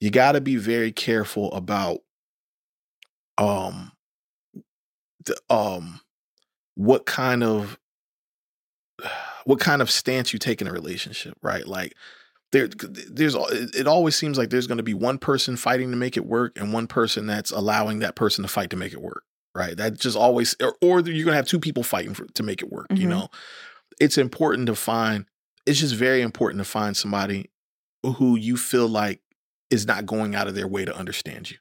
You got to be very careful about um the, um what kind of [sighs] what kind of stance you take in a relationship, right? Like there there's it always seems like there's going to be one person fighting to make it work and one person that's allowing that person to fight to make it work, right? That just always or, or you're going to have two people fighting for, to make it work, you Mhm. know. It's important to find it's just very important to find somebody who you feel like is not going out of their way to understand you.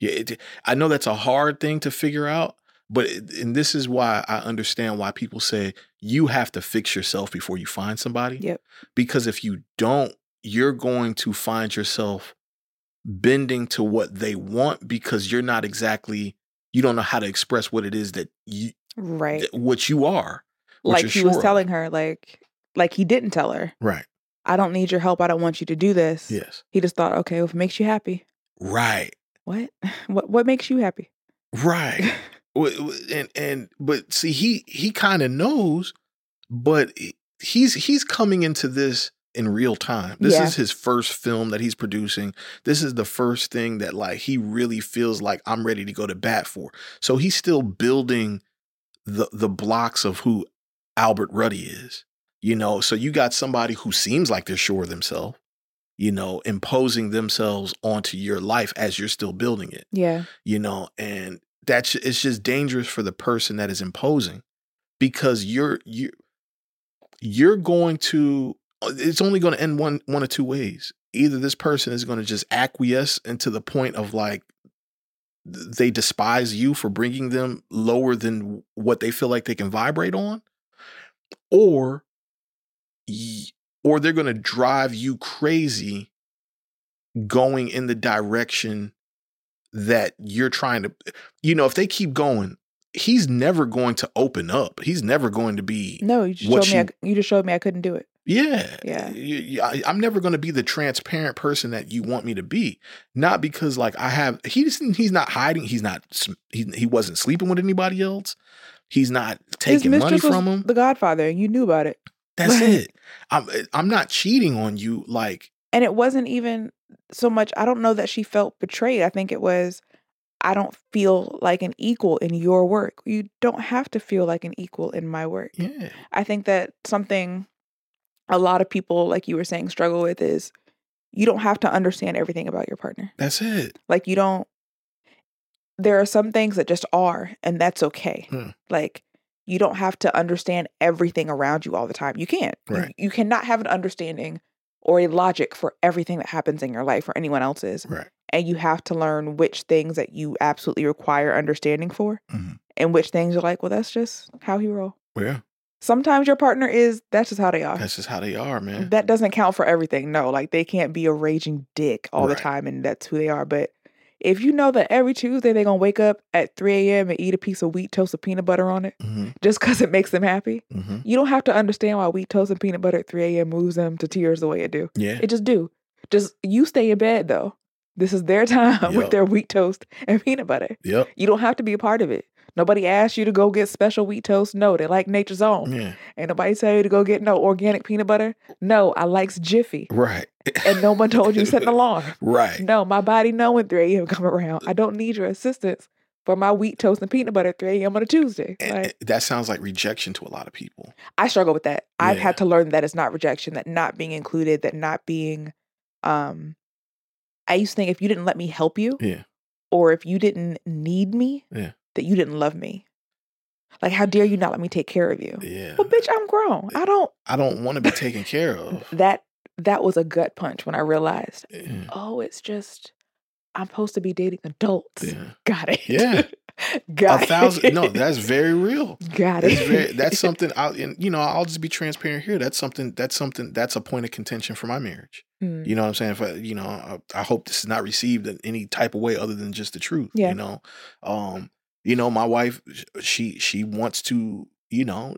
Yeah, it, I know that's a hard thing to figure out, but it, and this is why I understand why people say you have to fix yourself before you find somebody. Yep. Because if you don't, you're going to find yourself bending to what they want because you're not exactly you don't know how to express what it is that you Right. what you are. Like he was sure of. telling her, like like he didn't tell her. Right. I don't need your help. I don't want you to do this. Yes. He just thought, okay, well, if it makes you happy, Right. what? [laughs] What what makes you happy? Right. [laughs] And and but see he he kind of knows but he's he's coming into this in real time this Yeah. is his first film that he's producing this is the first thing that like he really feels like i'm ready to go to bat for so he's still building the the blocks of who albert ruddy is you know? So you got somebody who seems like they're sure of themselves you know imposing themselves onto your life as you're still building it Yeah. you know? And that's it's just dangerous for the person that is imposing because you're you you're going to uh, it's only going to end one one of two ways. Either this person is going to just acquiesce into the point of like they despise you for bringing them lower than what they feel like they can vibrate on or or they're going to drive you crazy going in the direction that you're trying to you know if they keep going he's never going to open up he's never going to be No, you just What showed me. I, you- just showed me I couldn't do it. yeah Yeah. You- you- I, i'm never going to be the transparent person that you want me to be not because like i have he's he's not hiding he's not he, he wasn't sleeping with anybody else he's not taking money from him The Godfather, and you knew about it. that's Right. it i'm i'm not cheating on you like And it wasn't even so much. I don't know that she felt betrayed. I think it was. I don't feel like an equal in your work. You don't have to feel like an equal in my work. yeah I think that something a lot of people, like you were saying, struggle with is you don't have to understand everything about your partner. that's it Like you don't there are some things that just are and that's okay. Hmm. Like you don't have to understand everything around you all the time. You can't. You- Right. You, cannot have an understanding or a logic for everything that happens in your life or anyone else's. right And you have to learn which things that you absolutely require understanding for Mhm. and which things you're like, well, that's just how he roll. yeah Sometimes your partner is that's just how they are. that's just how they are man That doesn't count for everything. No, like they can't be a raging dick all the time and that's who they are. But if you know that every Tuesday they're gonna wake up at 3 a.m. and eat a piece of wheat toast with peanut butter on it hmm just because it makes them happy, hmm you don't have to understand why wheat toast and peanut butter at 3 a.m. moves them to tears the way it do. yeah It just do. Just you stay in bed though. This is their [laughs] time Yup. with their wheat toast and peanut butter. yep You don't have to be a part of it. Nobody asked you to go get special wheat toast. No, they like nature's own. yeah Ain't nobody tell you to go get no organic peanut butter. No, I likes Jiffy. right And no one told you to set an [laughs] alarm. right No, my body knowing 3 a.m. come around. I don't need your assistance for my wheat toast and peanut butter at 3 a.m. on a Tuesday. Like, that sounds like rejection to a lot of people I struggle with that. I've had to learn that it's not rejection, that not being included, that not being um I used to think if you didn't let me help you yeah or if you didn't need me, Yeah. That you didn't love me. Like how dare you not let me take care of you? yeah Well, bitch, I'm grown. I don't i don't want to be taken care of that that was a gut punch when I realized, yeah oh, it's just I'm supposed to be dating adults. yeah Got it. Yeah. [laughs] Got it. a thousand no that's very real Got that's it. very that's [laughs] something i'll and you know i'll just be transparent here that's something that's something that's a point of contention for my marriage Mm. you know what i'm saying if I, you know I, I hope this is not received in any type of way other than just the truth Yeah. you know um you know my wife she she wants to you know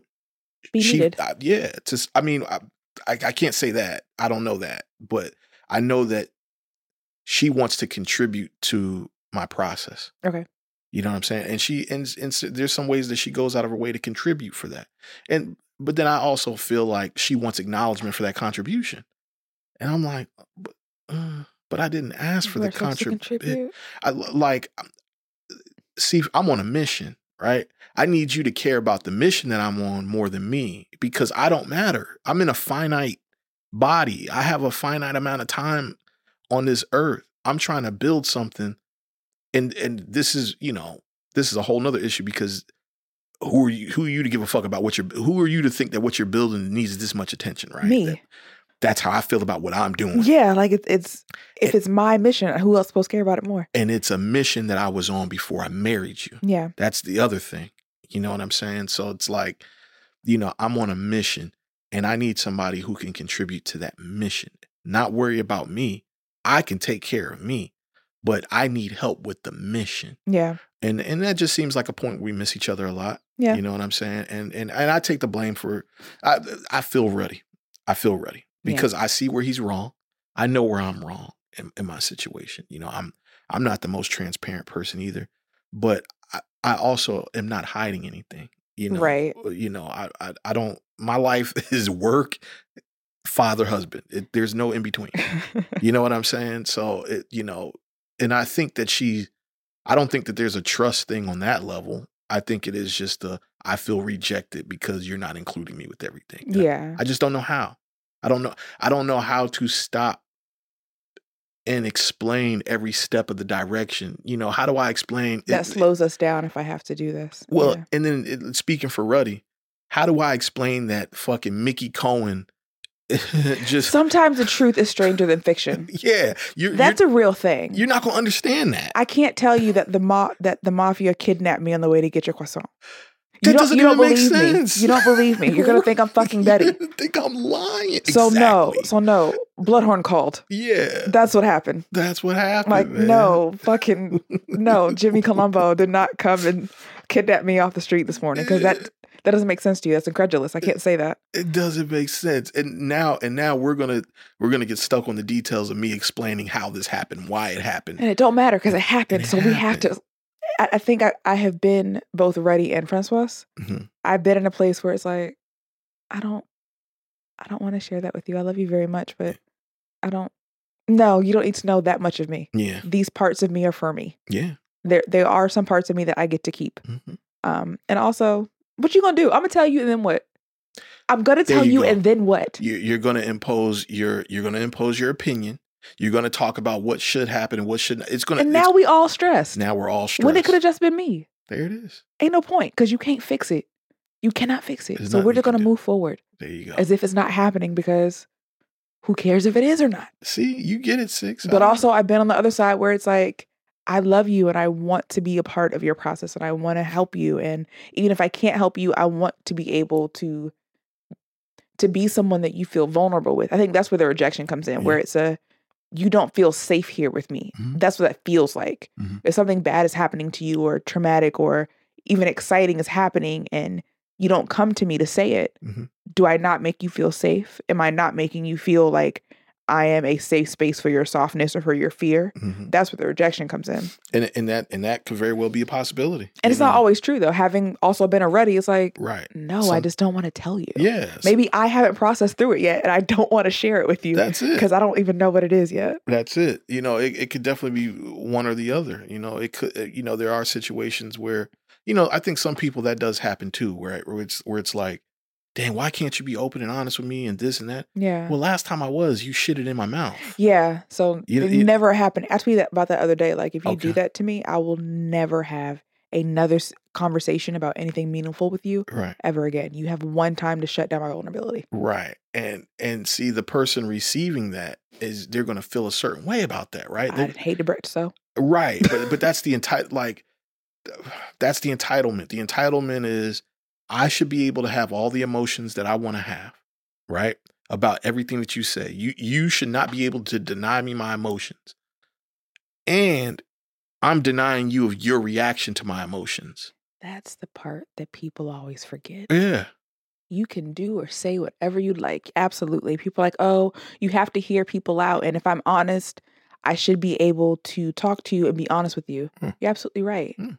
Be she needed. uh, yeah to I mean I, I i can't say that i don't know that but i know that she wants to contribute to my process Okay. you know what i'm saying and she and, and there's some ways that she goes out of her way to contribute for that and but then i also feel like she wants acknowledgement for that contribution and i'm like but, uh, but i didn't ask for the We're supposed to contrib- contribute. I, like see i'm on a mission right? I need you to care about the mission that I'm on more than me because I don't matter. I'm in a finite body. I have a finite amount of time on this earth. I'm trying to build something. And and this is, you know, this is a whole nother issue because who are you who are you to give a fuck about what you're who are you to think that what you're building needs this much attention, right? Me. That- that's how I feel about what I'm doing. Yeah, like it's it's if And- it's my mission, who else supposed to care about it more? And it's a mission that I was on before I married you. Yeah. That's the other thing. You know what I'm saying? So it's like, you know, I'm on a mission and I need somebody who can contribute to that mission, not worry about me. I can take care of me, but I need help with the mission. Yeah. And and that just seems like a point we miss each other a lot. Yeah. You know what I'm saying? And and and I take the blame for I I feel Ruddy. I feel Ruddy Yeah. because I see where he's wrong. I know where I'm wrong in, in my situation. You know, I'm I'm not the most transparent person either, but I, I also am not hiding anything. You know, Right. Uh, you know, I, I I don't. My life [laughs] is work, father, husband. It, there's no in between. [laughs] You know what I'm saying? So it, you know, and I think that she, I don't think that there's a trust thing on that level. I think it is just a I feel rejected because you're not including me with everything. And I- yeah. I just don't know how. I don't know. I don't know how to stop and explain every step of the direction. You know, how do I explain That it- slows us down if I have to do this. Well, Yeah. and then it, speaking for Ruddy, how do I explain that fucking Mickey Cohen [laughs] just sometimes the truth is stranger than [laughs] fiction. yeah, you're That's you're, a real thing. you're not gonna understand that. I can't tell you that the ma- that the mafia kidnapped me on the way to get your croissant. That doesn't even make sense. me. You don't believe me. You're gonna think I'm fucking Betty. [laughs] Think I'm lying. So no, so no. Bluhdorn called. yeah, That's what happened. that's what happened. Like man. no, fucking no. [laughs] Jimmy Colombo did not come and kidnap me off the street this morning because that that doesn't make sense to you. That's incredulous. I can't say that. it doesn't make sense. And now, and now we're gonna we're gonna get stuck on the details of me explaining how this happened, why it happened. And it don't matter because it happened. It so we have to. I, I think I, I have been both Ruddy and Francois. Mhm. I've been in a place where it's like, I don't, I don't want to share that with you. I love you very much, but I don't. No, you don't need to know that much of me. Yeah, These parts of me are for me. yeah. There, there are some parts of me that I get to keep. Mhm. Um, and also, what you gonna do? I'm gonna tell you, and then what? I'm gonna There tell you you, go. and then what? You, you're gonna impose your you're gonna impose your opinion. You're gonna talk about what should happen and what shouldn't. It's gonna. And now we all stressed. now we're all stressed. when it could have just been me. there it is. Ain't no point because you can't fix it. You cannot fix it. There's so we're just gonna move forward There you go. as if it's not happening because who cares if it is or not? See, you get it, six. But I- also, I've been on the other side where it's like, I love you and I want to be a part of your process and I want to help you. And even if I can't help you, I want to be able to to be someone that you feel vulnerable with. I think that's where the rejection comes in, where it's a you don't feel safe here with me. Mhm. That's what that feels like. Mhm. If something bad is happening to you or traumatic or even exciting is happening and you don't come to me to say it, Mhm. do I not make you feel safe? Am I not making you feel like I am a safe space for your softness or for your fear? Mhm. That's where the rejection comes in. and and that and that could very well be a possibility. And it's not always true though. Having also been a already, it's like, right. no, I just don't want to tell you. Yeah. Maybe I haven't processed through it yet and I don't want to share it with you that's it. because I don't even know what it is yet. That's it. You know, it, it could definitely be one or the other. You know, it could. uh, You know, there are situations where you know I think some people that does happen too, where where it's where it's like, damn, why can't you be open and honest with me and this and that? Yeah. Well, last time I was, you shit it in my mouth. yeah. So You- it never happened. Ask me that about that other day. Like if you do that to me, I will never have another conversation about anything meaningful with you Right. ever again. You have one time to shut down my vulnerability. Right. And and see the person receiving that is they're going to feel a certain way about that, right? I'd hate to break so. Right. But but [laughs] that's the entire like [sighs] that's the entitlement. The entitlement is I should be able to have all the emotions that I want to have, right? About everything that you say. You you should not be able to deny me my emotions. And I'm denying you of your reaction to my emotions. That's the part that people always forget. Yeah. you can do or say whatever you like. Absolutely. People are like, oh, you have to hear people out. And if I'm honest, I should be able to talk to you and be honest with you. Hmm. You're absolutely right. Hmm.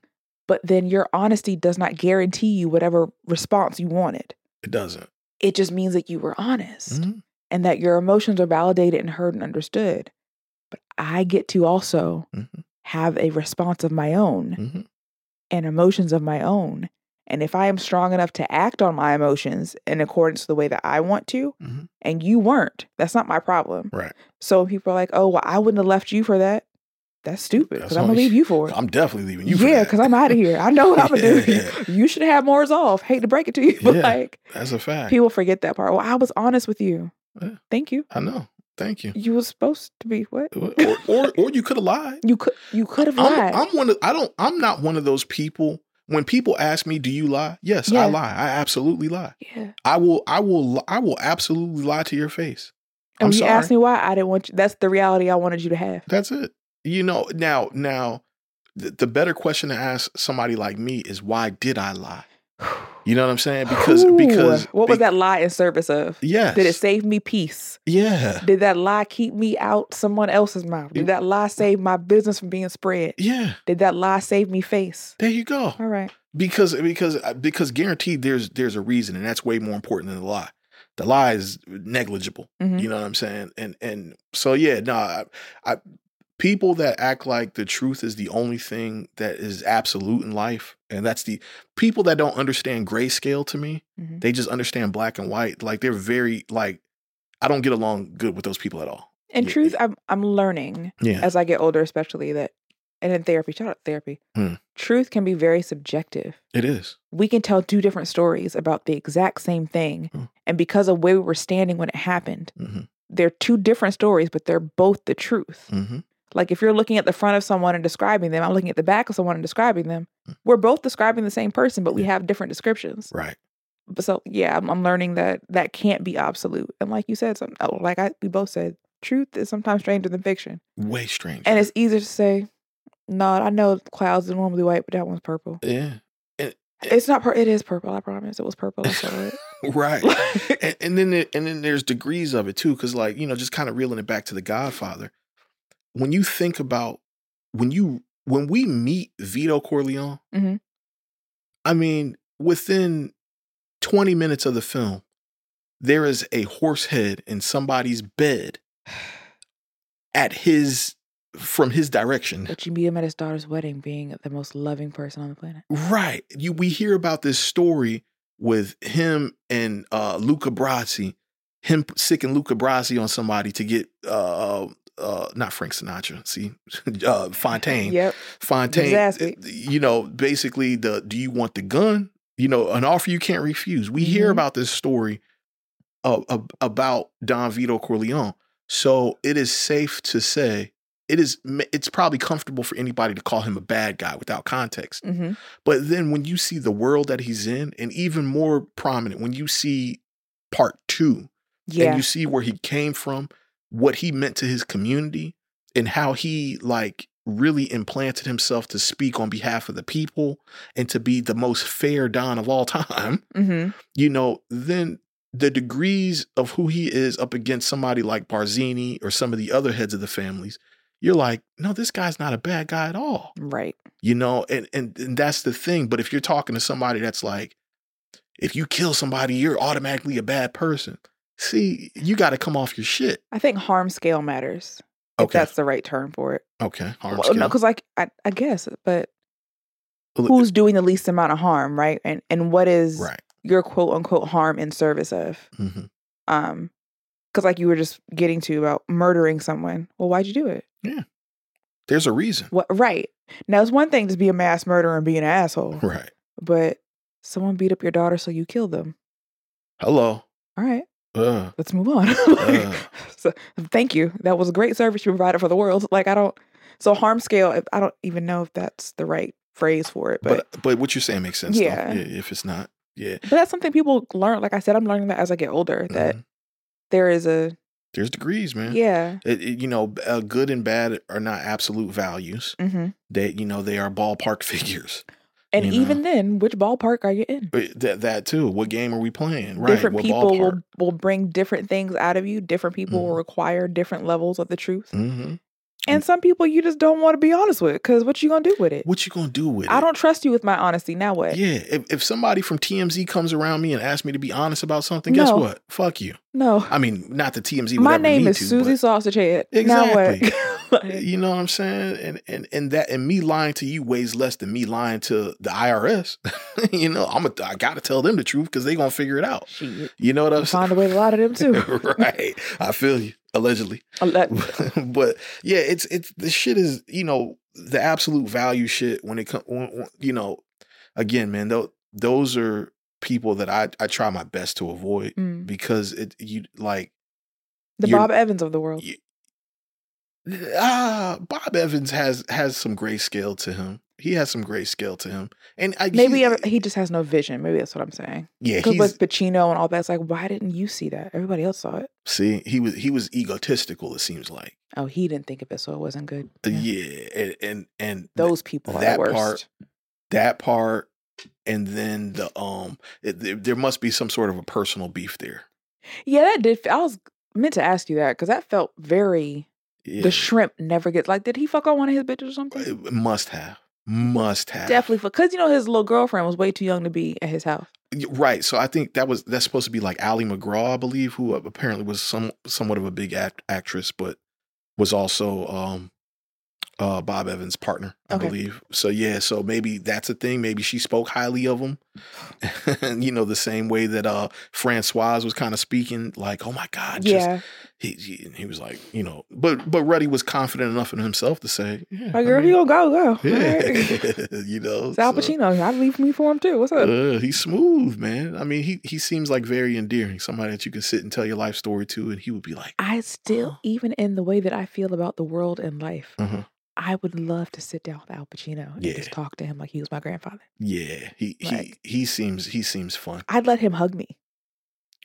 But then your honesty does not guarantee you whatever response you wanted. It doesn't. It just means that you were honest Mhm. and that your emotions are validated and heard and understood. But I get to also Mhm. have a response of my own Mhm. and emotions of my own. And if I am strong enough to act on my emotions in accordance to the way that I want to, Mhm. and you weren't, that's not my problem. Right. So people are like, oh, well, I wouldn't have left you for that. That's stupid because I'm gonna leave you for it. I'm definitely leaving you. Yeah, because I'm out of here. I know what I'm to do. [laughs] Yeah. You should have more resolve. Hate to break it to you, [laughs] but Yeah. like, That's a fact. people forget that part. Well, I was honest with you. Thank you. I know. Thank you. You were supposed to be what? Or, or, or you could have lied. You could you could have lied. I'm one of I don't I'm not one of those people when people ask me do you lie yes. I lie I absolutely lie yeah. I will I will I will absolutely lie to your face And I'm when you sorry asked me why, I didn't want you. That's the reality I wanted you to have. that's it you know now now the, the better question to ask somebody like me is why did I lie you know what I'm saying because Ooh, because what was be- that lie in service of? yes Did it save me peace? yeah Did that lie keep me out someone else's mouth? Did that lie save my business from being spread? yeah Did that lie save me face? there you go All right. because because uh, because guaranteed there's there's a reason and that's way more important than the lie the lie is negligible Mhm. you know what i'm saying and and so yeah no I, I people that act like the truth is the only thing that is absolute in life and that's the people that don't understand grayscale to me Mhm. they just understand black and white like they're very like i don't get along good with those people at all In Yeah, truth. I'm I'm learning yeah as I get older, especially that, and in therapy. Shout out therapy. Hmm. Truth can be very subjective. it is we can tell two different stories about the exact same thing. Hmm. And because of where we were standing when it happened, hmm they're two different stories, but they're both the truth. hmm Like if you're looking at the front of someone and describing them, I'm looking at the back of someone and describing them. Mm. We're both describing the same person, but we have different descriptions. right But so yeah, I'm, I'm learning that that can't be absolute. And like you said, some oh, like I we both said, truth is sometimes stranger than fiction. way strange And it's easier to say, no, I know clouds are normally white, but that one's purple. yeah It's not. Pur- it is purple. I promise. It was purple. I saw it. [laughs] right [laughs] and, and then there, and then there's degrees of it too because like you know just kind of reeling it back to the godfather when you think about when you when we meet vito corleone Mhm. i mean within 20 minutes of the film there is a horse head in somebody's bed at his from his direction But you meet him at his daughter's wedding, being the most loving person on the planet. Right. You we hear about this story with him and uh Luca Brasi, him sicking Luca Brasi on somebody to get uh uh not Frank Sinatra, see [laughs] uh Fontane. Yep. Fontane. beat. You know, basically the do you want the gun? You know, an offer you can't refuse. We hear Mhm. about this story uh, ab- about Don Vito Corleone. So it is safe to say it is it's probably comfortable for anybody to call him a bad guy without context. hmm But then when you see the world that he's in, and even more prominent, when you see part two, Yeah. and you see where he came from, what he meant to his community, and how he like really implanted himself to speak on behalf of the people and to be the most fair Don of all [laughs] time, hmm you know, then the degrees of who he is up against somebody like Barzini or some of the other heads of the families, you're like, no, this guy's not a bad guy at all. Right. you know and, and and that's the thing but if you're talking to somebody that's like if you kill somebody you're automatically a bad person see you got to come off your shit I think harm scale matters. If okay that's the right term for it. okay harm Well, no, because like I, I guess, but who's doing the least amount of harm, right? And and what is right your quote unquote harm in service of? hmm Um, because like you were just getting to about murdering someone. Well, why'd you do it? Yeah. There's a reason What? Right. Now it's one thing to be a mass murderer and be an asshole, right but someone beat up your daughter, so you killed them. hello All right. Uh, let's move on. [laughs] Uh. so, thank you. That was a great service you provided for the world. Like I don't. So harm scale. if- I don't even know if that's the right phrase for it, but but but what you're saying makes sense. Yeah. Yeah, if it's not yeah but that's something people learn. Like I said, I'm learning that as I get older. That Mhm. there is a there's degrees man yeah. It- it- you know uh, good and bad are not absolute values hmm they you know they are ballpark [laughs] figures And You know. even then, which ballpark are you in? Uh, that that too what game are we playing right different what people will, ballpark will bring different things out of you. Different people will mm-hmm. require different levels of the truth. hmm And mm. some people you just don't want to be honest with because what you gonna do with it? what you gonna do with it I don't trust you with my honesty. Now what? Yeah, if, if somebody from TMZ comes around me and asks me to be honest about something, guess what? Fuck you. No. I mean, not the TMZ. My name is to, Susie but- Sausage Head. Exactly. [laughs] Like, You know what I'm saying? And and and that and me lying to you weighs less than me lying to the IRS. [laughs] you know, I'm a, I gotta tell them the truth because they gonna figure it out. shit. You know what I'm You find a way to lie to them too. [laughs] right. I feel you. Allegedly. A lot- but yeah, it's it's the shit is, you know, the absolute value shit when it comes you know, again, man, those those are people that I I try my best to avoid Mm. because it you like The Bob Evans of the world. you- ah Bob Evans has has some grayscale to him. He has some grayscale to him. And I Maybe he, he just has no vision. Maybe that's what I'm saying. yeah, Because with Pacino and all that, it's like, why didn't you see that? Everybody else saw it. see, he was he was egotistical, it seems like. Oh, he didn't think of it, so it wasn't good. Uh, Yeah. Yeah, and and, and Those people are that part- that part and then the um it, there must be some sort of a personal beef there Yeah, that did. I was meant to ask you that because that felt very. Yeah The shrimp never gets like. Did he fuck on one of his bitches or something? it must have must have Definitely, because you know his little girlfriend was way too young to be at his house. Right so i think that was that's supposed to be like ali macgraw i believe who apparently was some somewhat of a big act, actress but was also um uh bob evans partner i Okay. believe so yeah so maybe that's a thing maybe she spoke highly of him [laughs] and you know the same way that uh francoise was kind of speaking like oh my god just yeah, he, he he was like, you know, but but Ruddy was confident enough in himself to say, yeah, like I girl, he mean, gonna go, go. [laughs] yeah, [laughs] you know, Al so, Pacino. I'd leave me for him too. What's up? uh, he's smooth, man. I mean, he he seems like very endearing, somebody that you can sit and tell your life story to, and he would be like, I still, even in the way that I feel about the world and life, uh-huh. I would love to sit down with Al Pacino and Yeah. just talk to him like he was my grandfather. yeah, he Like- he he seems he seems fun. I'd let him hug me.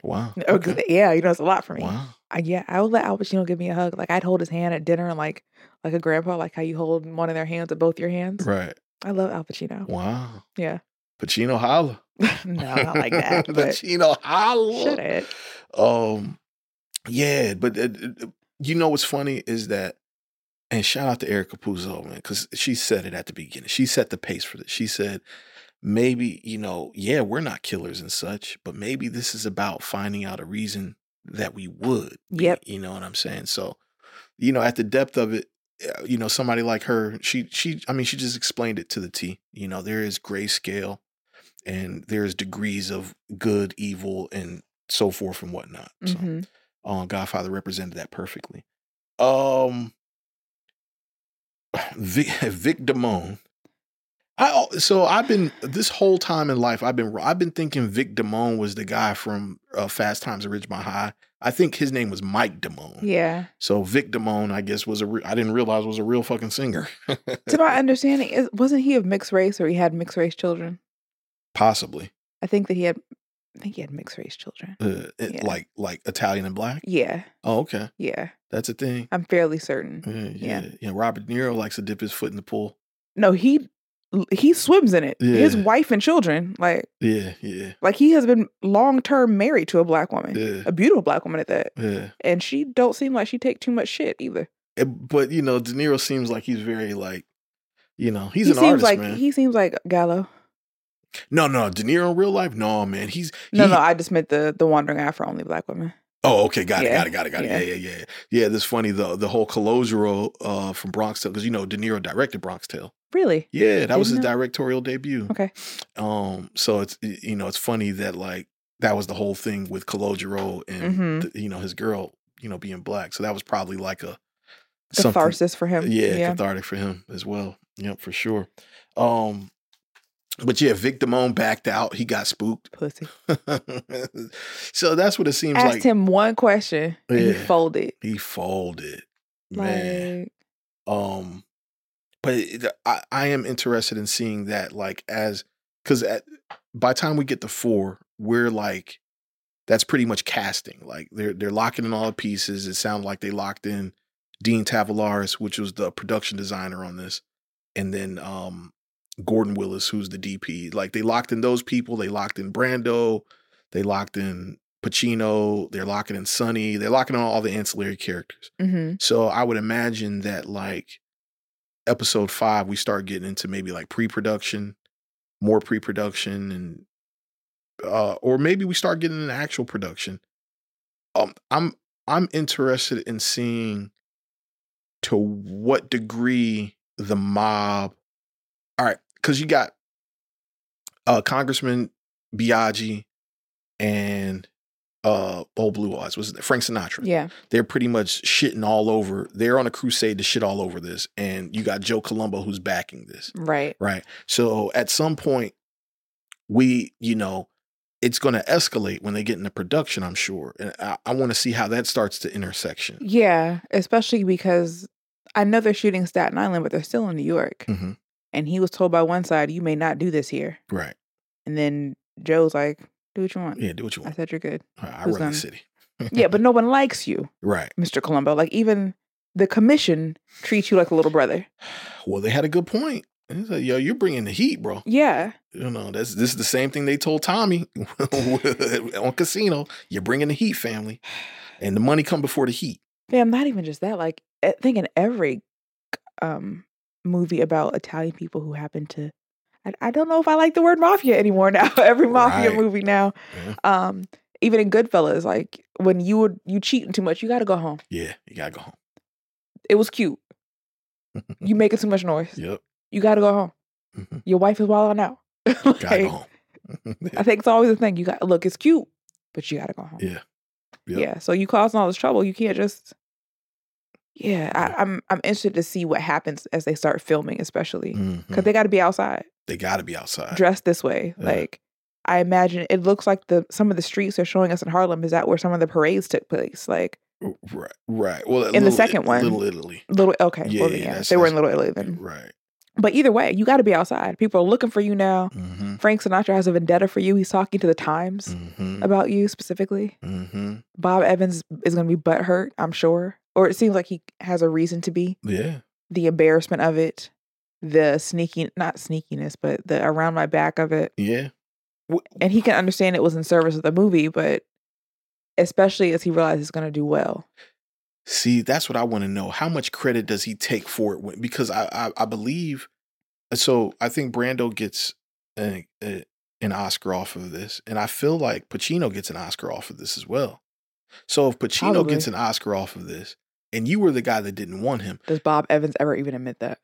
Wow, okay. Yeah, you know, it's a lot for me. wow, I, yeah, I would let Al Pacino give me a hug. Like I'd hold his hand at dinner, and like like a grandpa, like how you hold one of their hands with both your hands. right, I love Al Pacino. wow, Yeah, Pacino holla, [laughs] no, not like that. [laughs] Pacino holla, shut it. Um, yeah, but uh, uh, you know what's funny is that, and shout out to Erica Puzo, man, because she said it at the beginning. She set the pace for this. She said, maybe, you know, yeah, we're not killers and such, but maybe this is about finding out a reason that we would. be," Yep. You know what I'm saying? So, you know, at the depth of it, uh, you know, somebody like her, she, she, I mean, she just explained it to the T. You know, there is grayscale and there's degrees of good, evil, and so forth and whatnot. So, hmm uh, Godfather represented that perfectly. Um, [sighs] Vic, [laughs] Vic Damone. I so I've been this whole time in life I've been I've been thinking Vic Damone was the guy from uh, Fast Times at Ridgemont High. I think his name was Mike Damone. Yeah. So Vic Damone, I guess, was a re- I didn't realize was a real fucking singer. [laughs] To my understanding, is, wasn't he of mixed race, or he had mixed race children? Possibly, I think that he had. I think he had mixed race children. uh, it- Yeah. like like Italian and black. Yeah, Oh, okay, yeah. that's a thing. I'm fairly certain. Yeah, Yeah. yeah, yeah. Robert De Niro likes to dip his foot in the pool. No, he he swims in it. His wife and children, like Yeah, yeah, like he has been long term married to a black woman, yeah, a beautiful black woman at that, yeah. and she don't seem like she take too much shit either. Eh, But you know, De Niro seems like he's very like, you know, he's he an seems artist, like man. he seems like Gallo. no, no, De Niro in real life, no, man. He's No, he- no, I just meant the the wandering eye for only black women. Oh, okay, got it, got it, got it, got it. yeah. Yeah, yeah, yeah. Yeah, this funny the the whole Colosero uh from Bronx Tale because you know De Niro directed Bronx Tale. Really? Yeah, that was his know. directorial debut. Okay. Um, so it's you know it's funny that like that was the whole thing with Colosero and Mhm. the- you know his girl you know being black. So that was probably like a Catharsis for him. Yeah, Yeah. cathartic for him as well. Yep, for sure. Um, but yeah, Vic Damone backed out. He got spooked. Pussy. [laughs] so that's what it seems Asked like. Asked him one question and he folded. He folded, man. Um, but it, I, I am interested in seeing that, like, as because by the time we get to four, we're like, that's pretty much casting. Like they're they're locking in all the pieces. It sounded like they locked in Dean Tavoularis, which was the production designer on this, and then um Gordon Willis, who's the DP. Like they locked in those people. They locked in Brando. They locked in Pacino. They're locking in Sonny. They're locking on all the ancillary characters. mhm. So I would imagine that like episode five, we start getting into maybe like pre-production, more pre-production, and uh, or maybe we start getting into actual production. Um, I'm I'm interested in seeing to what degree the mob. All right, because you got uh Congressman Biaggi and uh old blue eyes was it Frank Sinatra. Yeah. They're pretty much shitting all over. They're on a crusade to shit all over this, and you got Joe Colombo who's backing this. Right. Right. So at some point, we, you know, it's going to escalate when they get into production, I'm sure. And I, I want to see how that starts to intersection. Yeah. Especially because I know they're shooting Staten Island, but they're still in New York. hmm And he was told by one side, you may not do this here. Right. And then Joe's like, do what you want. Yeah, do what you want. I said you're good. I, I run the city. yeah, but no [laughs] one likes you, Right. Mr. Colombo. Like even the commission treats you like a little brother. [sighs] Well, they had a good point. It's like, Yo, you're bringing the heat, bro. Yeah. You know, that's this is the same thing they told Tommy [laughs] on Casino. You're bringing the heat, family, and the money come before the heat. Fam, not even just that. Like I think in every um movie about Italian people who happen to I, I don't know if I like the word mafia anymore [laughs] now. every mafia Right. movie now. Yeah. Um even in Goodfellas, like when you would you cheating too much, you gotta go home. Yeah, you gotta go home. It was cute. [laughs] You making too much noise. Yep, You gotta go home. Mhm. Your wife is wilding [laughs] out. gotta go home. I think it's always a thing. You got look, it's cute, but you gotta go home. yeah, Yep. Yeah. So you causing all this trouble. You can't just. Yeah, I, I'm. I'm interested to see what happens as they start filming, especially because Mhm. they got to be outside, they gotta be outside. dressed this way. Yeah. Like I imagine, it looks like the some of the streets they're showing us in Harlem is that where some of the parades took place. Like Right, right. Well, In the second one. Little Italy. little. Okay, Yeah, well, yeah, yeah, they were in Little Italy then. Right. But either way, you got to be outside. People are looking for you now. Mm-hmm. Frank Sinatra has a vendetta for you. He's talking to the Times Mm-hmm. about you specifically. Mm-hmm. Bob Evans is going to be butthurt, I'm sure, or it seems like he has a reason to be. Yeah. the embarrassment of it, the sneaking, not sneakiness, but the around my back of it. Yeah. And he can understand it was in service of the movie, but especially as he realizes it's gonna do well. See, that's what I want to know. How much credit does he take for it? When, because I, I, I believe, so I think Brando gets a, a, an Oscar off of this, and I feel like Pacino gets an Oscar off of this as well. So if Pacino Probably. gets an Oscar off of this, and you were the guy that didn't want him, Does Bob Evans ever even admit that?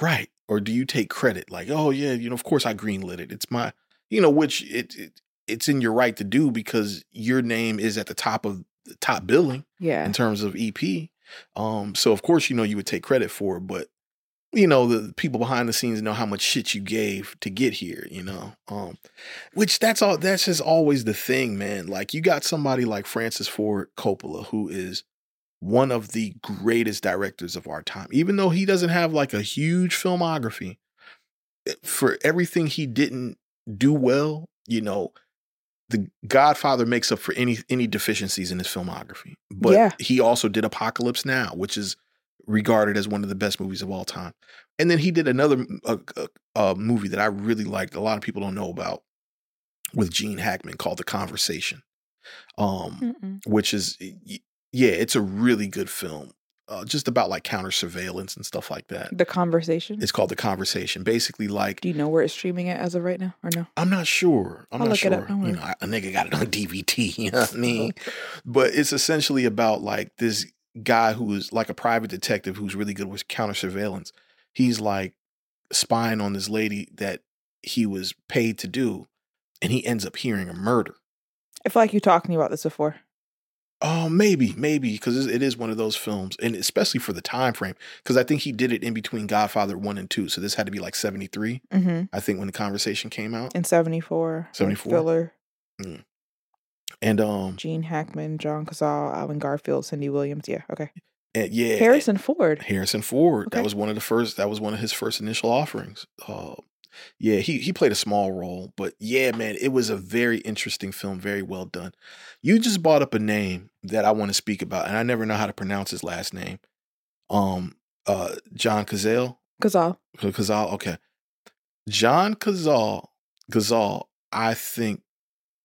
right? Or do you take credit? Like, oh yeah, you know, of course I greenlit it. It's my, you know, which it, it it's in your right to do because your name is at the top of the top billing Yeah. in terms of EP. Um, so of course, you know, you would take credit for it, but you know, the, people behind the scenes know how much shit you gave to get here, you know. Um, which that's all that's just always the thing, man. Like you got somebody like Francis Ford Coppola, who is one of the greatest directors of our time, even though he doesn't have like a huge filmography. eh, For everything he didn't do well, you know, the Godfather makes up for any any deficiencies in his filmography. But Yeah. he also did Apocalypse Now, which is regarded as one of the best movies of all time. And then he did another a, a- a movie that I really liked. A lot of people don't know about with Gene Hackman called The Conversation, um, Mm-mm. which is yeah, it's a really good film. Uh, just about like counter surveillance and stuff like that. The conversation. It's called The Conversation. Basically, like Do you know where it's streaming at as of right now, or no? I'm not sure. I'm I'll not look sure. it You know, I- a nigga got it on [laughs] DVD. You know what I mean? [laughs] but it's essentially about like this guy who is like a private detective who's really good with counter surveillance. He's like spying on this lady that he was paid to do, and he ends up hearing a murder. I feel like you talked to me about this before. Oh, maybe, maybe because it is one of those films, and especially for the time frame, because I think he did it in between Godfather one and two, so this had to be like seventy three. Mm-hmm. I think when the conversation came out, In seventy four. 74? Filler, and um, Gene Hackman, John Cazale, Allen Garfield, Cindy Williams. Yeah. Okay. and yeah, Harrison Ford. Harrison Ford. That was one of the first. That was one of his first initial offerings. Uh, yeah, he he played a small role, but yeah, man, it was a very interesting film, very well done. You just brought up a name that I want to speak about, and I never know how to pronounce his last name. Um, uh, John Cazale. Cazale. Cazale. Okay, John Cazale. Cazale, I think,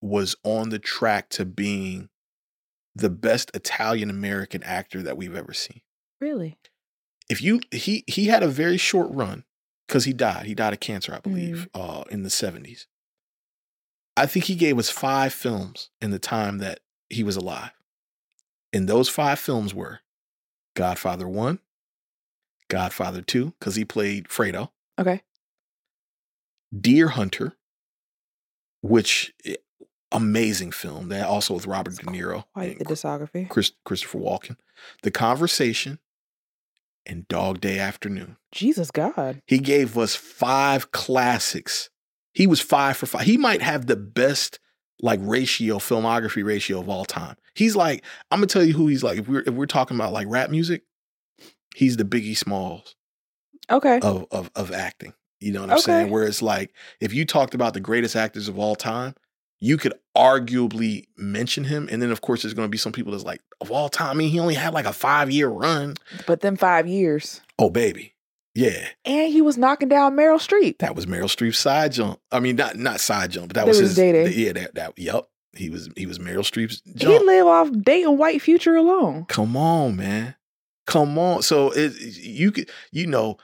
was on the track to being the best Italian American actor that we've ever seen Really? if you he he had a very short run because he died. He died of cancer, I believe, uh, in the seventies. I think he gave us five films in the time that he was alive, and those five films were Godfather One, Godfather 2, because he played Fredo. Okay. Deer Hunter, which eh, amazing film. That also with Robert De Niro Quite the discography. Chris, Christopher Walken. The Conversation and Dog Day Afternoon. Jesus God. He gave us five classics. He was five for five. He might have the best like ratio, filmography ratio of all time. He's like, I'm gonna tell you who he's like. If we're if we're talking about like rap music, he's the Biggie Smalls Okay. of of of acting. You know what I'm Okay. saying? Where it's like if you talked about the greatest actors of all time, you could arguably mention him. And then of course there's gonna be some people that's like, of all time, I mean, he only had like a five year run. But then five years. Oh baby. Yeah. And he was knocking down Meryl Streep. That was Meryl Streep's side jump. I mean, not not side jump, but that was was his Day-Day. Yeah, that that yep. He was he was Meryl Streep's He jump. live off dating white future alone. Come on, man. Come on. So it you could you know,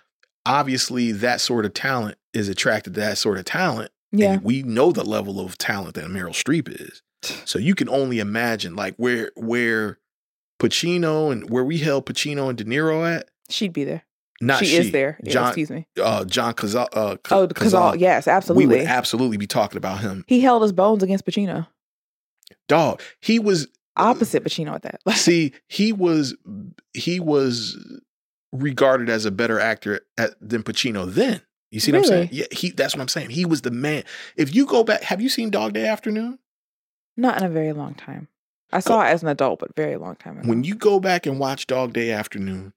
obviously that sort of talent is attracted to that sort of talent. Yeah. And we know the level of talent that Meryl Streep is. So you can only imagine like where where Pacino and where we held Pacino and De Niro at. She'd be there. Not she, she, is there. Yeah, excuse me. uh John Cazale uh Oh, Cazale. Yes, absolutely. We would absolutely be talking about him. he held his bones against Pacino. Dog. He was Opposite Pacino at that. [laughs] see, he was he was regarded as a better actor at, than Pacino then. You see what I'm saying? Yeah, he that's what I'm saying. He was the man. If you go back, have you seen Dog Day Afternoon? Not in a very long time. I saw it as an adult, but very long time ago. When you go back and watch Dog Day Afternoon,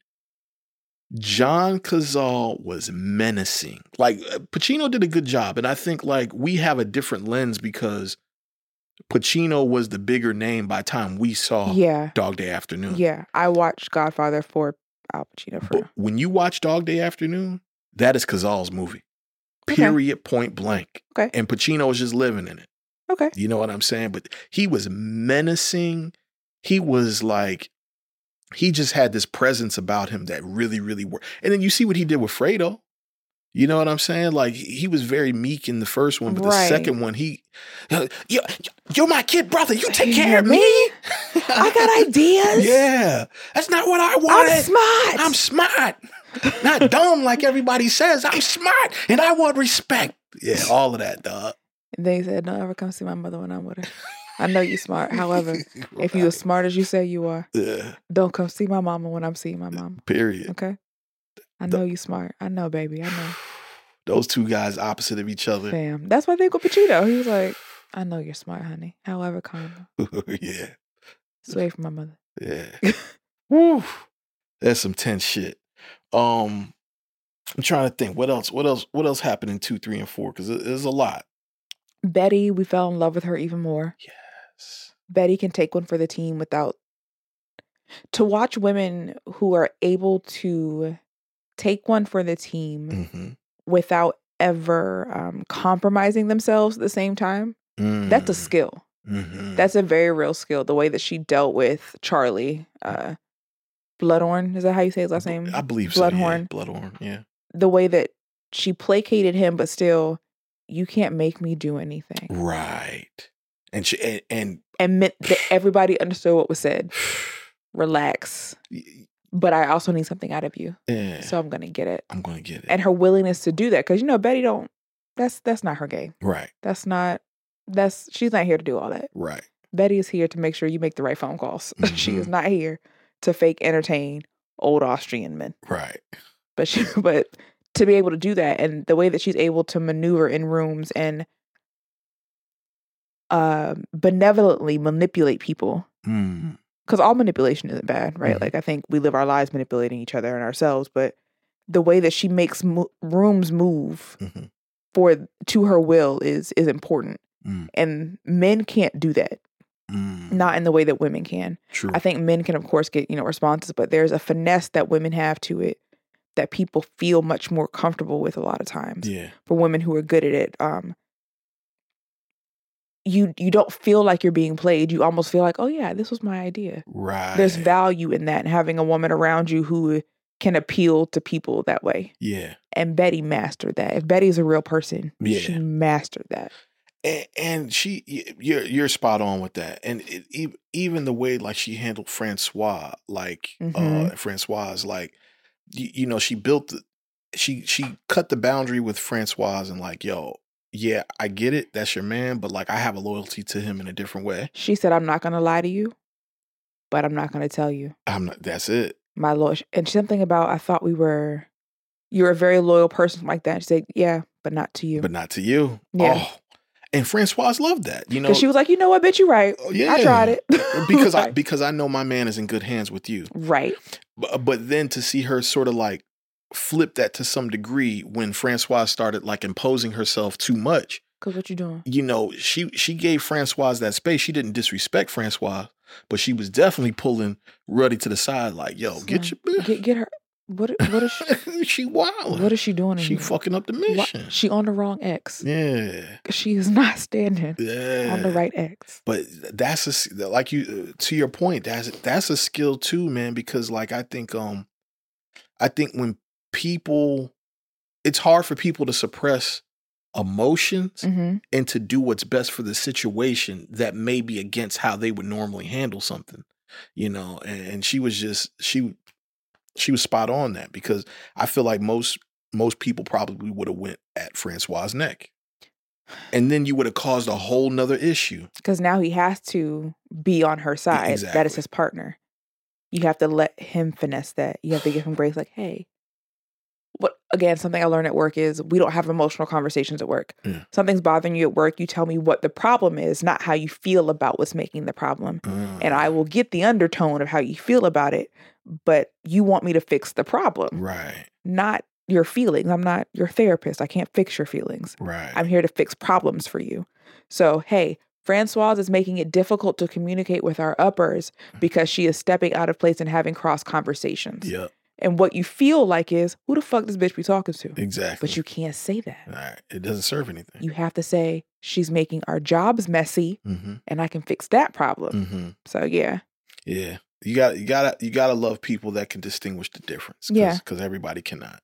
John Cazale was menacing. Like uh, Pacino did a good job, and I think like we have a different lens because Pacino was the bigger name by the time we saw yeah, Dog Day Afternoon. yeah. I watched Godfather for Al Pacino for But when you watch Dog Day Afternoon, that is Cazale's movie. Okay. Period, point blank. Okay. And Pacino was just living in it. okay. You know what I'm saying? But he was menacing. He was like, he just had this presence about him that really, really worked. And then you see what he did with Fredo. You know what I'm saying? Like he was very meek in the first one, but the second one, he, uh, you, you're my kid brother. You take care of me? me. [laughs] I got ideas. Yeah, that's not what I wanted. I'm smart. I'm smart. Not dumb like everybody says. I'm smart and I want respect. Yeah, all of that, dog. He said, "Don't ever come see my mother when I'm with her. I know you smart. However, [laughs] if you're as smart as you say you are, Yeah, don't come see my mama when I'm seeing my mama. period. Okay? I know you smart. I know, baby. I know. [sighs] Those two guys opposite of each other. Damn. That's why they go Pacino. He was like, I know you're smart, honey. However, calm. [laughs] yeah, Sway from my mother. yeah. [laughs] Woo. That's some tense shit. Um, I'm trying to think what else. What else? What else happened in two, three, and four? Because there's a lot. Betty, we fell in love with her even more. Yes. Betty can take one for the team without to watch women who are able to take one for the team hmm without ever um, compromising themselves at the same time. That's a skill. Mm-hmm. That's a very real skill. The way that she dealt with Charlie, uh, Bluhdorn, is that how you say his last name? I believe so. Yeah. Bluhdorn. Bluhdorn. Yeah. The way that she placated him, but still, you can't make me do anything. Right. And she and, and And meant [sighs] that everybody understood what was said. [sighs] Relax. But I also need something out of you. yeah, So I'm gonna get it. I'm gonna get it. And her willingness to do that. Cause you know, Betty don't that's that's not her game. right. That's not that's she's not here to do all that. Right. Betty is here to make sure you make the right phone calls. [laughs] she is Mhm. not here to fake entertain old Austrian men. Right. But she [laughs] but to be able to do that and the way that she's able to maneuver in rooms and uh, benevolently manipulate people Mm. because all manipulation isn't bad, right? Mhm. Like I think we live our lives manipulating each other and ourselves, but the way that she makes mo- rooms move Mhm. for to her will is is important, Mm. and men can't do that, Mm. not in the way that women can. True. I think men can, of course, get you know responses, but there's a finesse that women have to it that people feel much more comfortable with a lot of times. yeah. For women who are good at it, um, you you don't feel like you're being played. You almost feel like, oh yeah, this was my idea. Right. There's value in that, and having a woman around you who can appeal to people that way. Yeah. And Betty mastered that. If Betty's a real person, she mastered that. And, and she, you're you're spot on with that. And it, even the way like she handled Francoise, like uh Mhm. Francoise is like you, you know, she built the, she she cut the boundary with Francoise and like, yo, yeah, I get it, that's your man, but like I have a loyalty to him in a different way. She said, I'm not going to lie to you, but I'm not going to tell you. I'm not. That's it. My lord And something about, I thought we were, you're a very loyal person like that. She said, yeah, but not to you. But not to you. Yeah. Oh, and Francoise loved that. You know, she was like, you know what, bitch, you're right. Oh, yeah, I tried it. [laughs] because I because I know my man is in good hands with you. Right. But, but then to see her sort of like flip that to some degree when Francoise started like imposing herself too much. Because what you doing? You know, she she gave Francoise that space. She didn't disrespect Francoise, but she was definitely pulling Ruddy to the side, like, "Yo, get your Get, get her. What, what is [laughs] she? she wild. What is she doing? she here? fucking up the Why- mission? She on the wrong X. yeah, She is not standing yeah. on the right X. But that's a like you uh, to your point. That's that's a skill too, man. Because like I think um, I think when people, it's hard for people to suppress emotions hmm and to do what's best for the situation that may be against how they would normally handle something, you know. And, and she was just she she was spot on that because I feel like most most people probably would have went at Francoise' neck. And then you would have caused a whole nother issue. Because now he has to be on her side. That exactly. is his partner. You have to let him finesse that. You have to give him grace. Like, hey? Again, something I learned at work is we don't have emotional conversations at work. Yeah. Something's bothering you at work. You tell me what the problem is, not how you feel about what's making the problem. And I mm. will get the undertone of how you feel about it, but you want me to fix the problem, right, not your feelings. I'm not your therapist. I can't fix your feelings. right, I'm here to fix problems for you. So, hey, Francoise is making it difficult to communicate with our uppers mm. because she is stepping out of place and having cross conversations. yep, And what you feel like is, who the fuck this bitch be talking to? exactly. But you can't say that. right, it doesn't serve anything. You have to say, she's making our jobs messy mm-hmm, and I can fix that problem. mm-hmm. So, yeah. Yeah, you got you gotta you gotta love people that can distinguish the difference. Cause, Yeah. because everybody cannot.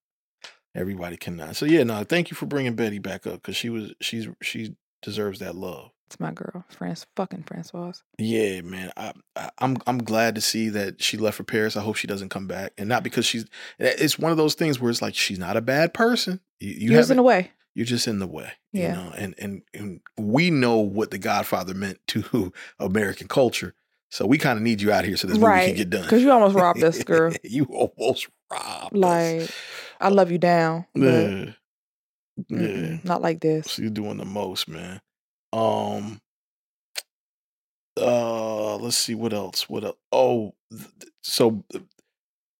Everybody cannot. So yeah, no, thank you for bringing Betty back up because she was she's she deserves that love. It's my girl, France, fucking Francoise. Yeah, man. I, I I'm I'm glad to see that she left for Paris. I hope she doesn't come back, and not because she's. Eh, it's one of those things where it's like she's not a bad person. You, you You're just in the way. you're just in the way. Yeah. You know, and, and and we know what the Godfather meant to [laughs] American culture. So we kind of need you out here so this movie Right. can get done. Because you almost robbed us, [laughs] girl. you almost robbed us. Like, I uh, love you down. Yeah. Not like this. You're doing the most, man. Um uh let's see what else. What else? Oh, so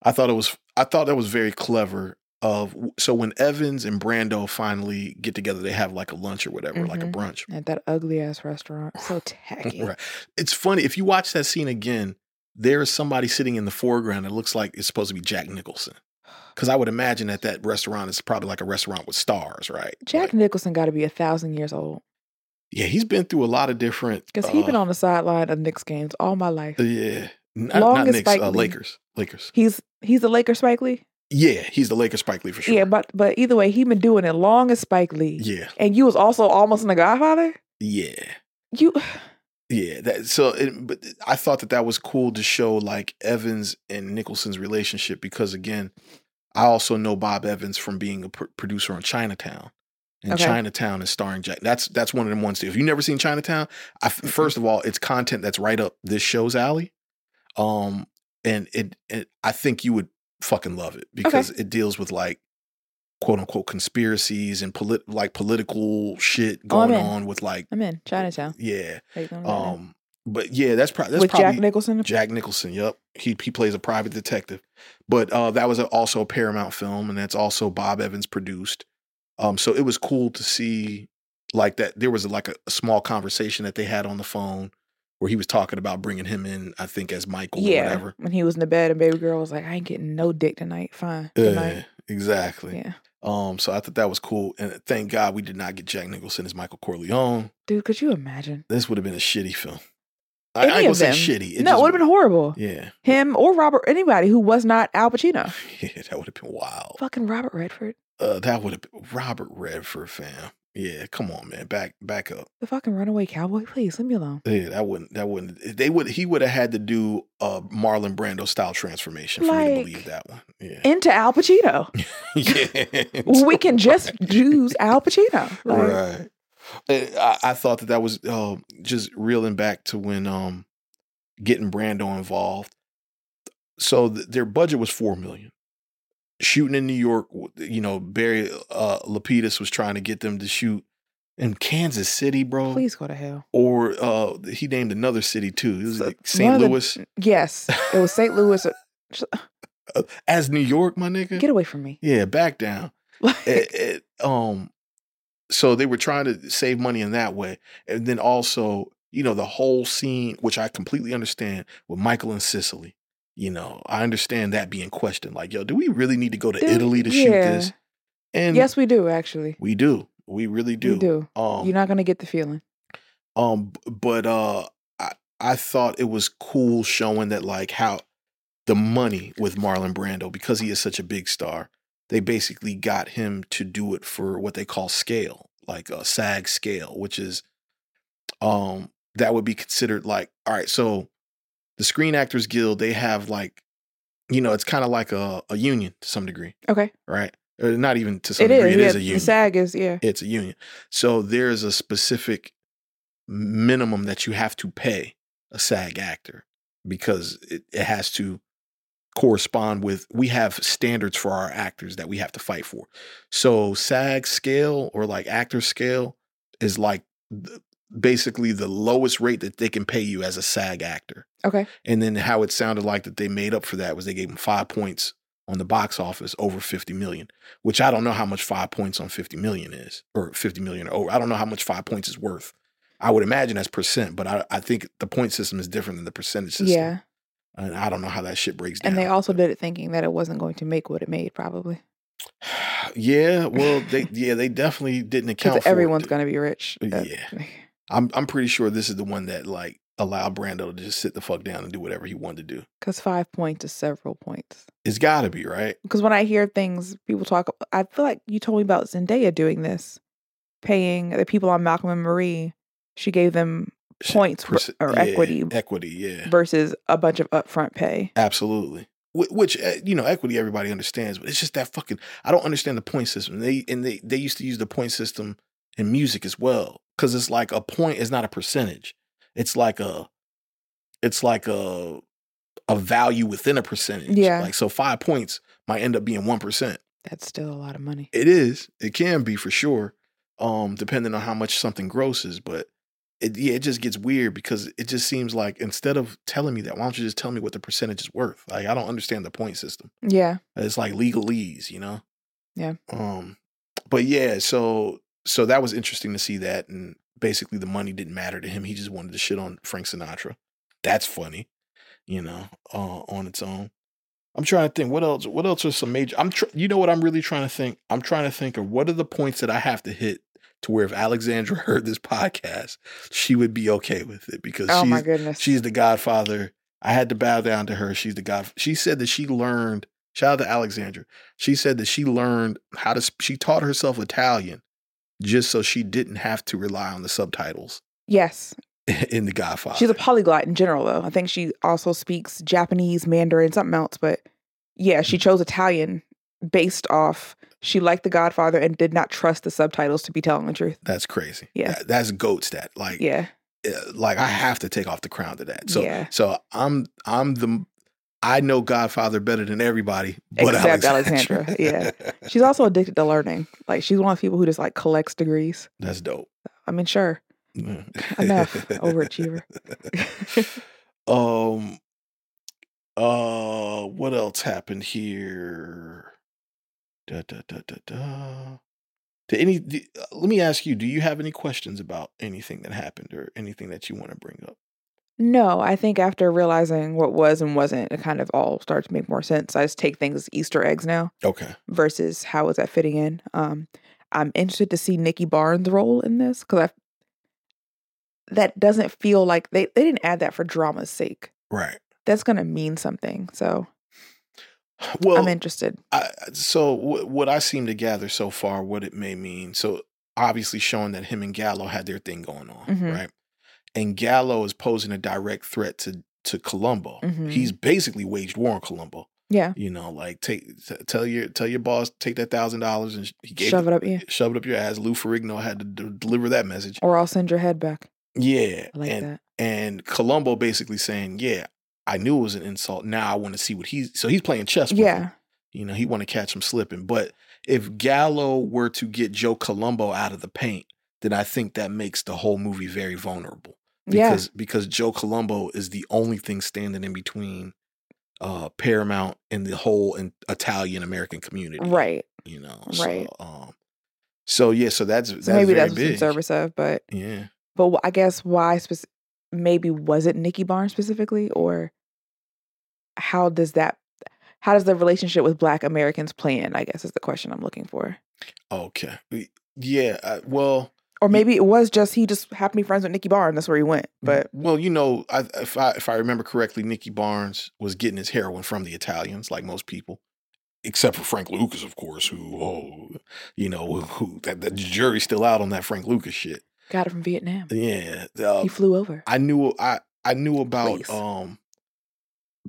I thought it was I thought that was very clever of so when Evans and Brando finally get together, they have like a lunch or whatever, like a Mhm. brunch. At that ugly ass restaurant. So [laughs] tacky. Right. It's funny if you watch that scene again. There is somebody sitting in the foreground that looks like it's supposed to be Jack Nicholson. [gasps] Because I would imagine that that restaurant is probably like a restaurant with stars, right? Jack Like, Nicholson got to be a thousand years old yeah, he's been through a lot of different. because he's been uh, on the sideline of Knicks games all my life. Yeah, not, Long not Knicks, Spike uh. Lakers. Lakers. He's he's the Laker Spike Lee. Yeah, he's the Lakers Spike Lee for sure. Yeah, but but either way, he been doing it long as Spike Lee. yeah, And you was also almost in The Godfather. yeah, You [sighs] yeah. That so, it, but I thought that that was cool to show like Evans and Nicholson's relationship because again, I also know Bob Evans from being a pr- producer on Chinatown. And Okay. Chinatown is starring Jack. That's that's one of them ones too. If you've never seen Chinatown, I, first of all, it's content that's right up this show's alley. Um, and it, it I think you would fucking love it because it deals with like quote unquote conspiracies and polit like political shit Oh, going in. on with like I'm in Chinatown. yeah. Like, I'm not in. Um, but yeah, that's, pro- that's with probably Jack Nicholson. Jack Nicholson. Yep, he he plays a private detective. But uh, that was a, also a Paramount film, and that's also Bob Evans produced. Um, so it was cool to see like that. There was like a, a small conversation that they had on the phone where he was talking about bringing him in. I think as Michael or yeah, whatever. when he was in the bed and baby girl was like, I ain't getting no dick tonight. Fine, good Yeah, exactly. Yeah, Um, so I thought that was cool, and thank God we did not get Jack Nicholson as Michael Corleone. dude, could you imagine? This would have been a shitty film. I, I Any ain't gonna of say them. shitty. It no, it would have been horrible. Yeah, Him or Robert, anybody who was not Al Pacino. [laughs] yeah, that would have been wild. Fucking Robert Redford. Uh, that would have been Robert Redford, fam. Yeah, come on, man. Back back up. The fucking runaway cowboy, please leave me alone. Yeah, that wouldn't that wouldn't they would he would have had to do a Marlon Brando style transformation for me to believe that one. Yeah. Into Al Pacino. [laughs] yeah. [laughs] [laughs] we can just use Al Pacino. Like, right. Uh, I, I thought that that was uh, just reeling back to when um getting Brando involved. So th- their budget was four million. Shooting in New York, you know, Barry uh, Lapidus was trying to get them to shoot in Kansas City, bro. Please go to hell. Or uh, he named another city too. It was So- like St. of the- Louis Yes, it was St. Louis. [laughs] as New York, my nigga. Get away from me. yeah, back down. Like, [laughs] it, it, um so they were trying to save money in that way and then also you know the whole scene which i completely understand with michael and sicily you know i understand that being questioned like yo do we really need to go to Dude, italy to shoot this and yes, we do actually. we do we really do We do. um You're not gonna get the feeling. um but uh i i thought it was cool showing that like how the money with marlon brando because he is such a big star they basically got him to do it for what they call scale like a sag scale which is um that would be considered like all right so the screen actors guild they have like you know it's kind of like a, a union to some degree Okay, right or not even to some it degree is. it yeah, is a union SAG is yeah. it's a union. So there's a specific minimum that you have to pay a SAG actor because it, it has to correspond with we have standards for our actors that we have to fight for. So SAG scale or like actor scale is like basically the lowest rate that they can pay you as a SAG actor. Okay, And then how it sounded like that they made up for that was they gave him five points on the box office over 50 million, which I don't know how much five points on 50 million is, or 50 million or over. I don't know how much five points is worth. I would imagine that's percent, but I, I think the point system is different than the percentage system. yeah. And I don't know how that shit breaks down. And they also did it thinking that it wasn't going to make what it made, probably [sighs] yeah, well, they [laughs] yeah, they definitely didn't account for everyone's it. gonna be rich. Uh, yeah. I'm I'm pretty sure this is the one that like allowed Brando to just sit the fuck down and do whatever he wanted to do. Because five points is several points. It's got to be right. Because when I hear things, people talk. I feel like you told me about Zendaya doing this, paying the people on Malcolm and Marie. She gave them points or yeah, equity Equity, yeah. versus a bunch of upfront pay. Absolutely. Which uh, you know, equity everybody understands, but it's just that fucking. I don't understand the point system. They and they they used to use the point system in music as well because it's like a point is not a percentage. It's like a, it's like a, a value within a percentage. Yeah. Like so, five points might end up being one percent. That's still a lot of money. It is. It can be for sure, um, depending on how much something grosses. But it yeah, it just gets weird because it just seems like instead of telling me that, why don't you just tell me what the percentage is worth? Like I don't understand the point system. Yeah. It's like legalese, you know. Yeah. Um, but yeah, so so that was interesting to see that, and basically the money didn't matter to him. He just wanted to shit on Frank Sinatra. That's funny, you know, uh, on its own. I'm trying to think what else. What else are some major? I'm tr- you know what I'm really trying to think. I'm trying to think of what are the points that I have to hit to where if Alexandra [laughs] heard this podcast, she would be okay with it because Oh she's my goodness. she's the godfather. I had to bow down to her. She's the god. She said that she learned. Shout out to Alexandra. She said that she learned how to. She taught herself Italian just so she didn't have to rely on the subtitles yes. [laughs] in the Godfather. She's a polyglot in general, though. I think she also speaks Japanese, Mandarin, something else. But yeah, she chose Italian based off she liked The Godfather and did not trust the subtitles to be telling the truth. That's crazy. Yeah. That- that's goat stat. Like, Yeah. uh, like I have to take off the crown to that. So, Yeah. so I'm, I'm the, I know Godfather better than everybody, but Except Alexandra. Alexandra, [laughs] yeah. She's also addicted to learning. Like she's one of the people who just like collects degrees. that's dope. I mean, sure. Enough, [laughs] overachiever. [laughs] um uh what else happened here da, da, da, da, da. to any do, uh, let me ask you do you have any questions about anything that happened or anything that you want to bring up No, I think after realizing what was and wasn't, it kind of all started to make more sense. I just take things as Easter eggs now okay versus how is that fitting in. Um, I'm interested to see Nicky Barnes' role in this because I that doesn't feel like they they didn't add that for drama's sake. right That's gonna mean something. So [sighs] well I'm interested. I, so what, what i seem to gather so far what it may mean so obviously showing that him and Gallo had their thing going on, Mhm. right? And Gallo is posing a direct threat to to Colombo. Mhm. He's basically waged war on Colombo. Yeah. You know, like take t- tell your tell your boss take that thousand dollars and he gave Shove it up, yeah. shove it up your ass. Lou Ferrigno had to d- deliver that message. Or I'll send your head back. Yeah, I like and that. and Colombo basically saying, "Yeah, I knew it was an insult. Now I want to see what he's." So he's playing chess. With Yeah. him. you know, he want to catch him slipping. But if Gallo were to get Joe Colombo out of the paint, then I think that makes the whole movie very vulnerable. Yeah. Because because Joe Colombo is the only thing standing in between uh Paramount and the whole in, Italian American community. Right. You know. Right. So, um, so yeah, so that's that's maybe that's what's in big. service of, but Yeah. but I guess why spec- maybe was it Nicky Barnes specifically or how does that how does the relationship with black Americans play in, I guess is the question I'm looking for. Okay. Yeah. Uh, well, Or maybe it was just he just happened to be friends with Nicky Barnes, that's where he went. But well, you know, I, if I if I remember correctly, Nicky Barnes was getting his heroin from the Italians, like most people, except for Frank Lucas, of course, who oh, you know, who that the jury's still out on that Frank Lucas shit. got it from Vietnam. Yeah, uh, he flew over. I knew I I knew about Please. um,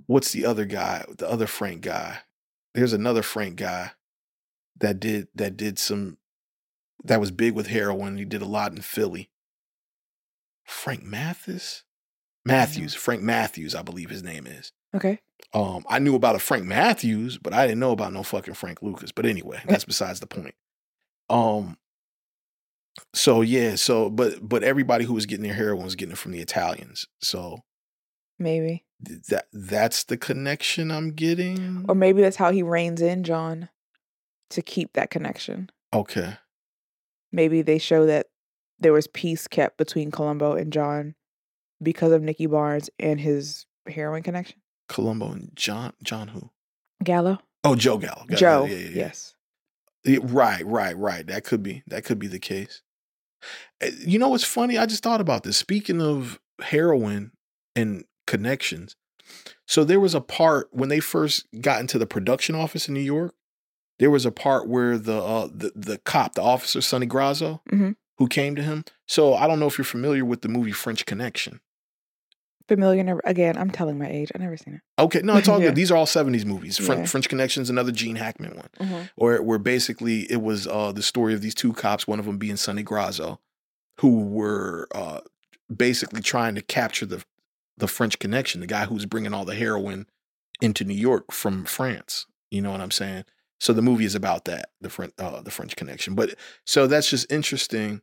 what's the other guy? The other Frank guy. There's another Frank guy that did that did some that was big with heroin. He did a lot in Philly. Frank Mathis, Matthews, Frank Matthews, I believe his name is. Okay. Um, I knew about a Frank Matthews, but I didn't know about no fucking Frank Lucas. But anyway, that's besides the point. Um, so yeah, so but but everybody who was getting their heroin was getting it from the Italians. So Maybe. th- that that's the connection I'm getting. Or maybe that's how he reins in John to keep that connection. okay, Maybe they show that there was peace kept between Colombo and John because of Nicky Barnes and his heroin connection. Colombo and John John who? Gallo? Oh, Joe Gallo. Joe. yeah, yeah, yeah. Yes. Right, right, right. That could be that could be the case. Uh, You know what's funny? I just thought about this. Speaking of heroin and connections, so there was a part when they first got into the production office in New York. There was a part where the uh, the the cop, the officer Sonny Grosso, Mhm. who came to him. So I don't know if you're familiar with the movie French Connection. Familiar. Again, I'm telling my age. i never seen it. Okay, no, [laughs] it's all Yeah. good. These are all '70s movies. Fren- Yeah. French Connection's another Gene Hackman one. Mm-hmm. or where basically it was uh, the story of these two cops, one of them being Sonny Grosso, who were uh, basically trying to capture the the French connection, the guy who's bringing all the heroin into New York from France. You know what I'm saying? So the movie is about that, the French uh, the French connection. But so that's just interesting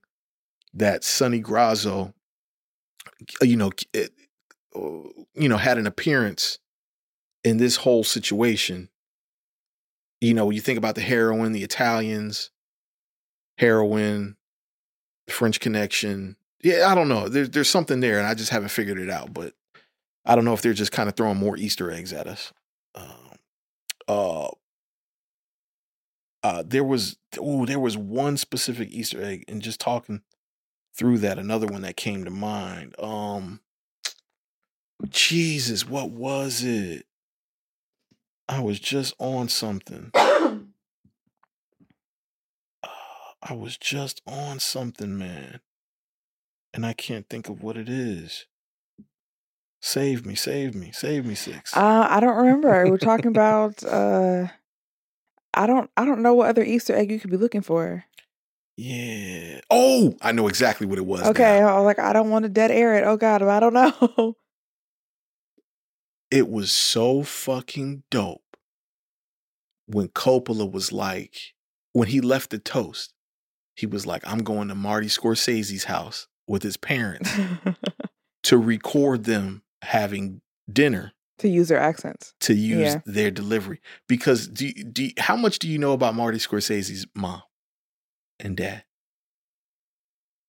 that Sonny Grosso, you know, it, uh, you know, had an appearance in this whole situation you know, when you think about the heroin, the Italians, heroin, the French connection. Yeah, I don't know. There's there's something there, and I just haven't figured it out. But I don't know if they're just kind of throwing more Easter eggs at us. Um, uh, uh, there was oh, there was one specific Easter egg, and just talking through that, another one that came to mind. Um, Jesus, what was it? I was just on something. I was just on something, man. And I can't think of what it is. Save me, save me, save me, six. Uh, I don't remember. We're talking [laughs] about. Uh, I don't. I don't know what other Easter egg you could be looking for. yeah. Oh, I know exactly what it was. Okay, now. I was like, I don't want to dead air it. Oh God, I don't know. [laughs] It was so fucking dope when Coppola was like, when he left the toast, he was like, I'm going to Marty Scorsese's house with his parents [laughs] to record them having dinner to use their accents. to use Yeah. their delivery. Because do, do how much do you know about Marty Scorsese's mom and dad?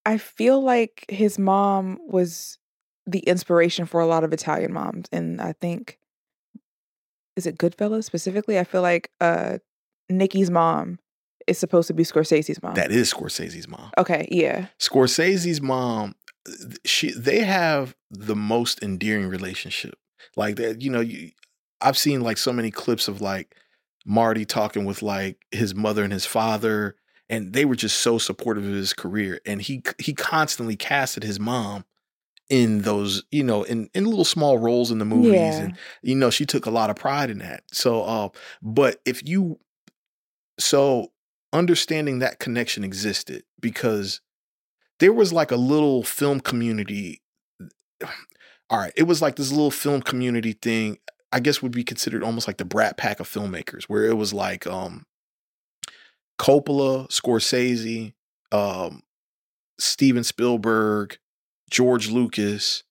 I feel like his mom was the inspiration for a lot of Italian moms, and I think is it Goodfellas specifically. I feel like uh, Nikki's mom is supposed to be Scorsese's mom. That is Scorsese's mom. okay, yeah, Scorsese's mom, she they have the most endearing relationship. Like that, you know, you, I've seen like so many clips of like Marty talking with like his mother and his father, and they were just so supportive of his career. And he he constantly casted his mom in those, you know, in in little small roles in the movies, Yeah. and you know, she took a lot of pride in that. So, uh, but if you, so understanding that connection existed because there was like a little film community. All right, it was like this little film community thing. I guess would be considered almost like the Brat Pack of filmmakers, where it was like um Coppola, Scorsese, um, Steven Spielberg, George Lucas,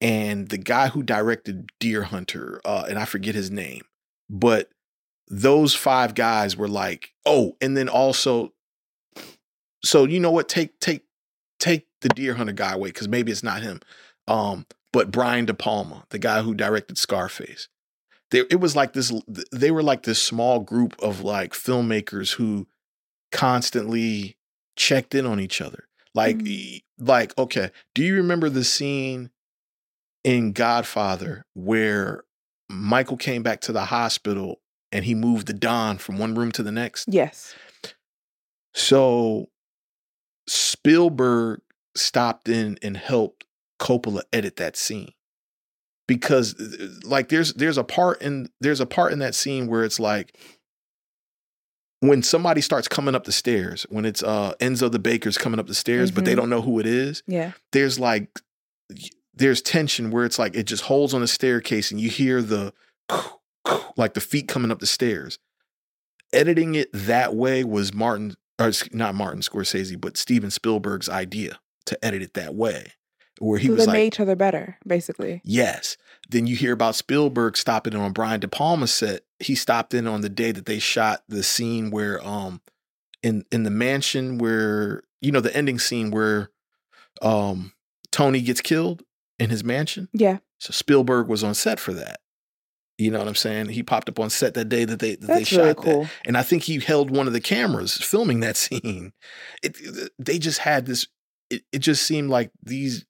and the guy who directed Deer Hunter, uh, and I forget his name, but those five guys were like, oh, and then also, so you know what? Take take take the Deer Hunter guy away because maybe it's not him. Um, but Brian De Palma, the guy who directed Scarface. They, it was like this. They were like this small group of like filmmakers who constantly checked in on each other. Like, Mhm. e- like okay, do you remember the scene in Godfather where Michael came back to the hospital and he moved the Don from one room to the next? Yes. So Spielberg stopped in and helped Coppola edit that scene. Because uh, like there's there's a part in there's a part in that scene where it's like when somebody starts coming up the stairs, when it's uh Enzo the baker's coming up the stairs, but they Mhm. don't know who it is, Yeah. there's like there's tension where it's like it just holds on the staircase and you hear the [sniffs] like the feet coming up the stairs. Editing it that way was Martin or not Martin Scorsese, but Steven Spielberg's idea to edit it that way. Where he so was they like, made each other better, basically. Yes. Then you hear about Spielberg stopping in on Brian De Palma's set. He stopped in on the day that they shot the scene where um in in the mansion where you know the ending scene where um Tony gets killed in his mansion. Yeah. So Spielberg was on set for that. You know what I'm saying? He popped up on set that day that they that they shot really that. And I think he held one of the cameras filming that [laughs] scene. It, they just had this, it, it just seemed like these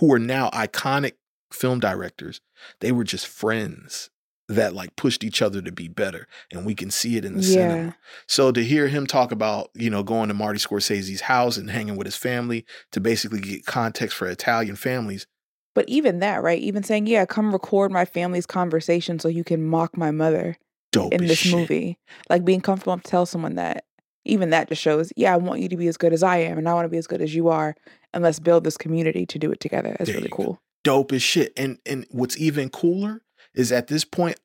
who are now iconic film directors, they were just friends that like pushed each other to be better. And we can see it in the Yeah. cinema. So to hear him talk about, you know, going to Marty Scorsese's house and hanging with his family to basically get context for Italian families. But even that, right? Even saying, yeah, come record my family's conversation so you can mock my mother Dope in this shit. movie. Like being comfortable to tell someone that. Even that just shows, yeah, I want you to be as good as I am and I want to be as good as you are. And let's build this community to do it together. That's There really you go. cool. dope as shit. And and what's even cooler is at this point,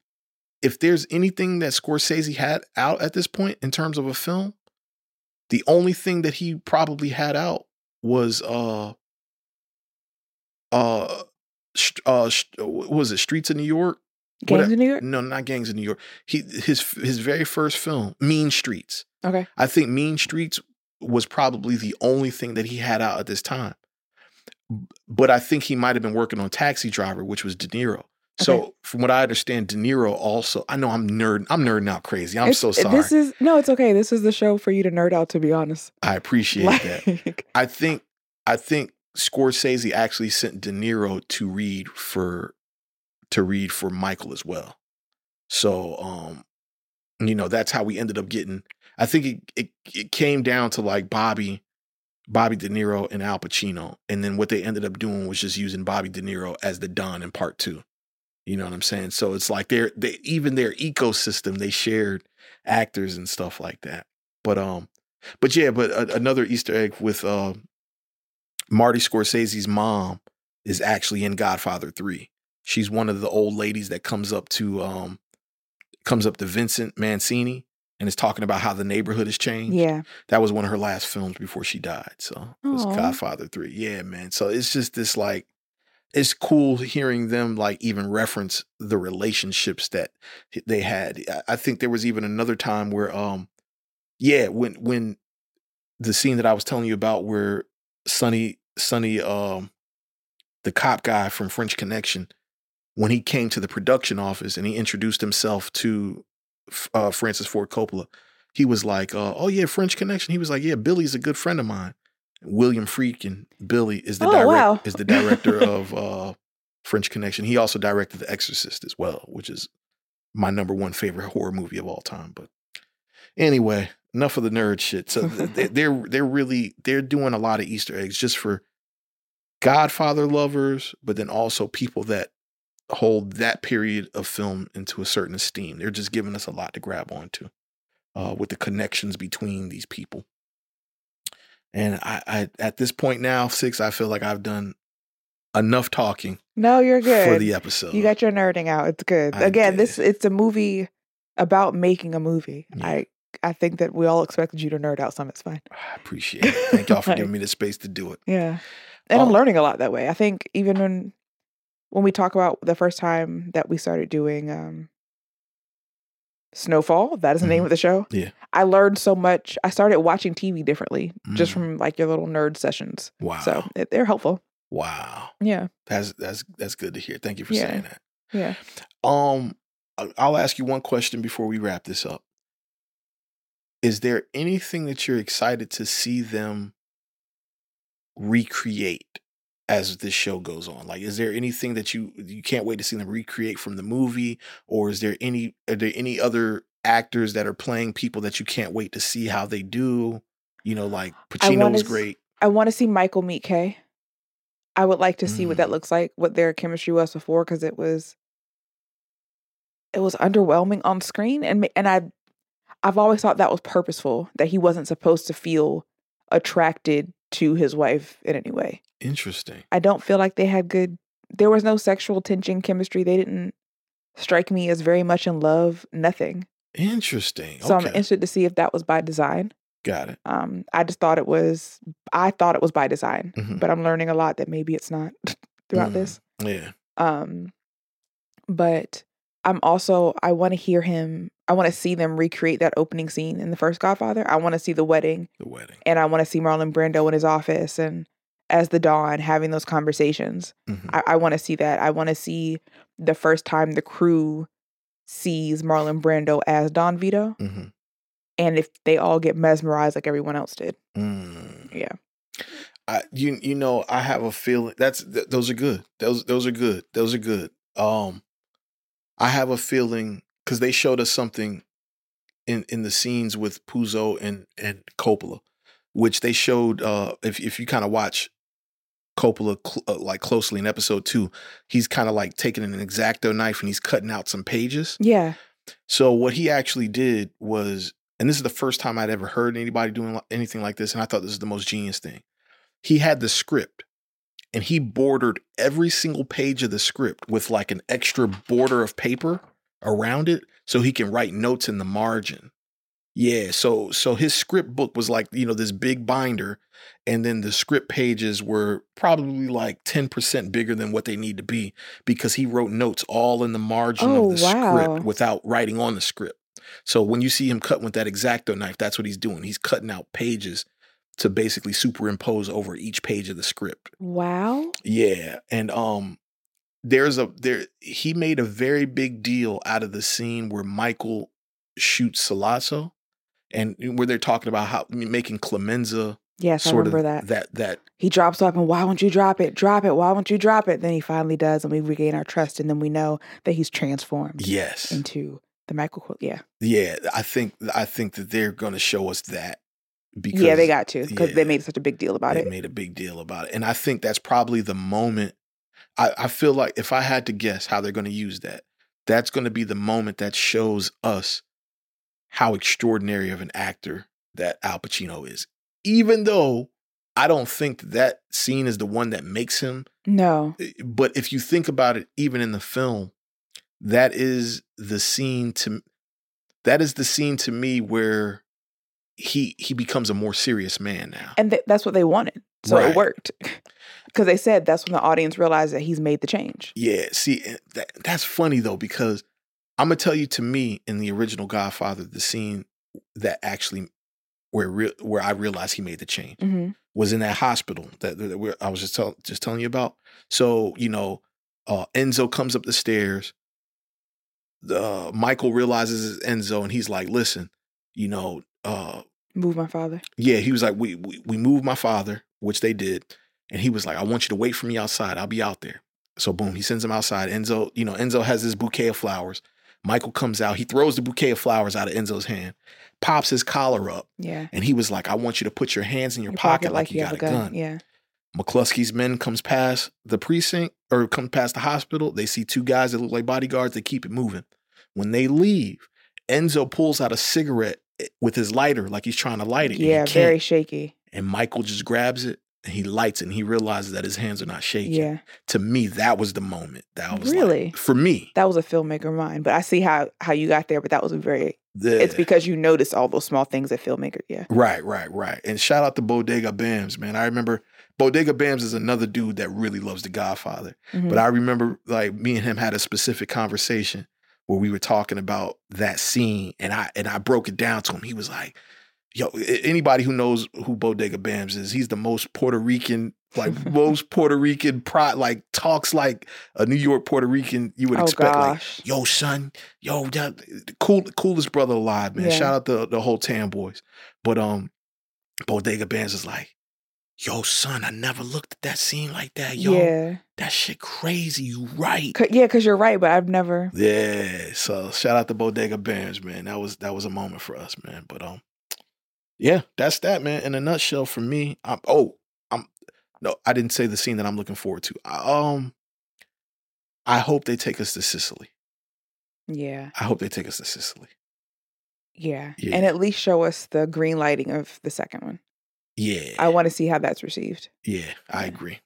if there's anything that Scorsese had out at this point in terms of a film, the only thing that he probably had out was uh uh uh what was it Streets of New York? Gangs in New York? No, not Gangs of New York. He his his very first film, Mean Streets. Okay. I think Mean Streets was probably the only thing that he had out at this time. But I think he might have been working on Taxi Driver, which was De Niro. So Okay. from what I understand, De Niro also. I know I'm nerd. I'm nerding out crazy. I'm It's- so sorry. This is no, it's okay. This is the show for you to nerd out, to be honest. I appreciate that. I think I think Scorsese actually sent De Niro to read for to read for Michael as well. So um you know that's how we ended up getting I think it it, it came down to like Bobby Bobby De Niro and Al Pacino and then what they ended up doing was just using Bobby De Niro as the Don in part 2. You know what I'm saying? So it's like they're they even their ecosystem they shared actors and stuff like that. But um but yeah, but a, another Easter egg with uh, Marty Scorsese's mom is actually in Godfather 3. She's one of the old ladies that comes up to um comes up to Vincent Mancini and is talking about how the neighborhood has changed. yeah. That was one of her last films before she died. So it was Aw. Godfather 3. Yeah, man. So it's just this like it's cool hearing them like even reference the relationships that they had. I- I think there was even another time where um yeah, when when the scene that I was telling you about where Sonny Sonny um the cop guy from French Connection when he came to the production office and he introduced himself to uh, Francis Ford Coppola, he was like, uh, "Oh yeah, French Connection." He was like, "Yeah, Billy's a good friend of mine." William Friedkin Billy is the Oh, direct, wow. is the [laughs] director of uh, French Connection. He also directed The Exorcist as well, which is my number one favorite horror movie of all time. But anyway, enough of the nerd shit. So [laughs] they're they're really they're doing a lot of Easter eggs just for Godfather lovers, but then also people that hold that period of film into a certain esteem. They're just giving us a lot to grab onto uh, with the connections between these people. And I, I at this point now, six, I feel like I've done enough talking No, you're good. for the episode. You got your nerding out. It's good. I Again, did. this it's a movie about making a movie. Yeah. I I think that we all expected you to nerd out some. It's fine. I appreciate it. Thank [laughs] y'all for Like- giving me the space to do it. Yeah. And Oh. I'm learning a lot that way. I think even when when we talk about the first time that we started doing um Snowfall, that is the name Mhm. of the show. Yeah. I learned so much. I started watching TV differently just Mm. from like your little nerd sessions. Wow. So it, they're helpful. wow. Yeah. That's that's that's good to hear. Thank you for Yeah. saying that. Yeah. Um, I'll ask you one question before we wrap this up. Is there anything that you're excited to see them recreate as this show goes on? Like, is there anything that you you can't wait to see them recreate from the movie, or is there any are there any other actors that are playing people that you can't wait to see how they do? You know, like wanna Pacino's great. I want to see Michael meet Kay. I would like to see what Mm. that looks like, what their chemistry was before, because it was it was underwhelming on screen, and and I I've always thought that was purposeful that he wasn't supposed to feel attracted to his wife in any way. Interesting. I don't feel like they had good. There was no sexual tension, chemistry. They didn't strike me as very much in love. Nothing. Interesting. So I'm interested to see if that was by design. Got it. Um, I just thought it was. I thought it was by design, Mhm. but I'm learning a lot that maybe it's not [laughs] throughout Mhm. this. Yeah. Um, but I'm also. I want to hear him. I want to see them recreate that opening scene in the first Godfather. I want to see the wedding, The wedding. and I want to see Marlon Brando in his office and as the Don having those conversations. Mhm. I, I want to see that. I want to see the first time the crew sees Marlon Brando as Don Vito, Mhm. and if they all get mesmerized like everyone else did. Mm. Yeah. I you you know I have a feeling that's th- those are good. Those those are good. Those are good. Um, I have a feeling because they showed us something in in the scenes with Puzo and and Coppola, which they showed. Uh, if if you kind of watch Coppola cl- uh, like closely in episode two, he's kind of like taking an exacto knife and he's cutting out some pages. Yeah. So what he actually did was, and this is the first time I'd ever heard anybody doing anything like this, and I thought this is the most genius thing. He had the script, and he bordered every single page of the script with like an extra border of paper around it, so he can write notes in the margin. Yeah, so so his script book was like you know this big binder, and then the script pages were probably like ten percent bigger than what they need to be because he wrote notes all in the margin Oh, of the wow. script without writing on the script. So when you see him cutting with that exacto knife, that's what he's doing. He's cutting out pages to basically superimpose over each page of the script. Wow. Yeah, and um there's a there he made a very big deal out of the scene where Michael shoots Sollozzo and where they're talking about how making Clemenza Yes, I remember that. that that He drops up and why won't you drop it? Drop it. Why won't you drop it? Then he finally does, and we regain our trust, and then we know that he's transformed yes. into the Michael. Yeah. Yeah, I think I think that they're going to show us that because yeah, they got to because yeah. they made such a big deal about they it. made a big deal about it. And I think that's probably the moment. I, I feel like if I had to guess how they're going to use that, that's going to be the moment that shows us how extraordinary of an actor that Al Pacino is. Even though I don't think that, that scene is the one that makes him, No. Eh, but if you think about it, even in the film, that is the scene to that is the scene to me where he he becomes a more serious man now. And th- that's what they wanted. So Right. it worked. [laughs] Because they said that's when the audience realized that he's made the change. Yeah, see, that, that's funny though because I'm gonna tell you, to me, in the original Godfather, the scene that actually where real where I realized he made the change hmm was in that hospital that, that we're, I was just tell, just telling you about. So you know, uh, Enzo comes up the stairs. The Michael realizes it's Enzo, and he's like, "Listen, you know, uh, Move my father. yeah." He was like, "We we we moved my father," which they did, and he was like, "I want you to wait for me outside. I'll be out there." So boom, he sends him outside. Enzo, you know, Enzo has this bouquet of flowers. Michael comes out. He throws the bouquet of flowers out of Enzo's hand, pops his collar up, Yeah. and he was like, "I want you to put your hands in your, pocket, like, you got a gun." Yeah. McCluskey's men comes past the precinct or come past the hospital. They see two guys that look like bodyguards. They keep it moving. When they leave, Enzo pulls out a cigarette with his lighter, like he's trying to light it. Yeah. Very shaky. And Michael just grabs it and he lights it and he realizes that his hands are not shaking. Yeah. To me, that was the moment. That was like- Really? for me. That was a filmmaker mind, but I see how how you got there. But that was a very. The, It's because you notice all those small things that filmmaker. Yeah. Right, right, right. And shout out to Bodega Bams, man. I remember Bodega Bams is another dude that really loves The Godfather. Mhm. But I remember like me and him had a specific conversation where we were talking about that scene and I and I broke it down to him. He was like, yo, anybody who knows who Bodega Bams is, he's the most Puerto Rican, like [laughs] most Puerto Rican pride, like talks like a New York Puerto Rican you would oh expect. Like, yo, son, yo, that, the cool, coolest brother alive, man. Yeah. Shout out the the whole Tan Boys. But um, Bodega Bands is like, yo, son, I never looked at that scene like that. Yo, yeah. that shit crazy. You right. 'Cause- yeah, because you're right, but I've never. Yeah. So shout out to Bodega Bams, man. That was that was a moment for us, man. But um, yeah, that's that, man. In a nutshell, for me, I'm oh, I'm no, I didn't say the scene that I'm looking forward to. I, um, I hope they take us to Sicily. Yeah. I hope they take us to Sicily. Yeah. Yeah. And at least show us the green lighting of the second one. Yeah. I want to see how that's received. Yeah, I agree.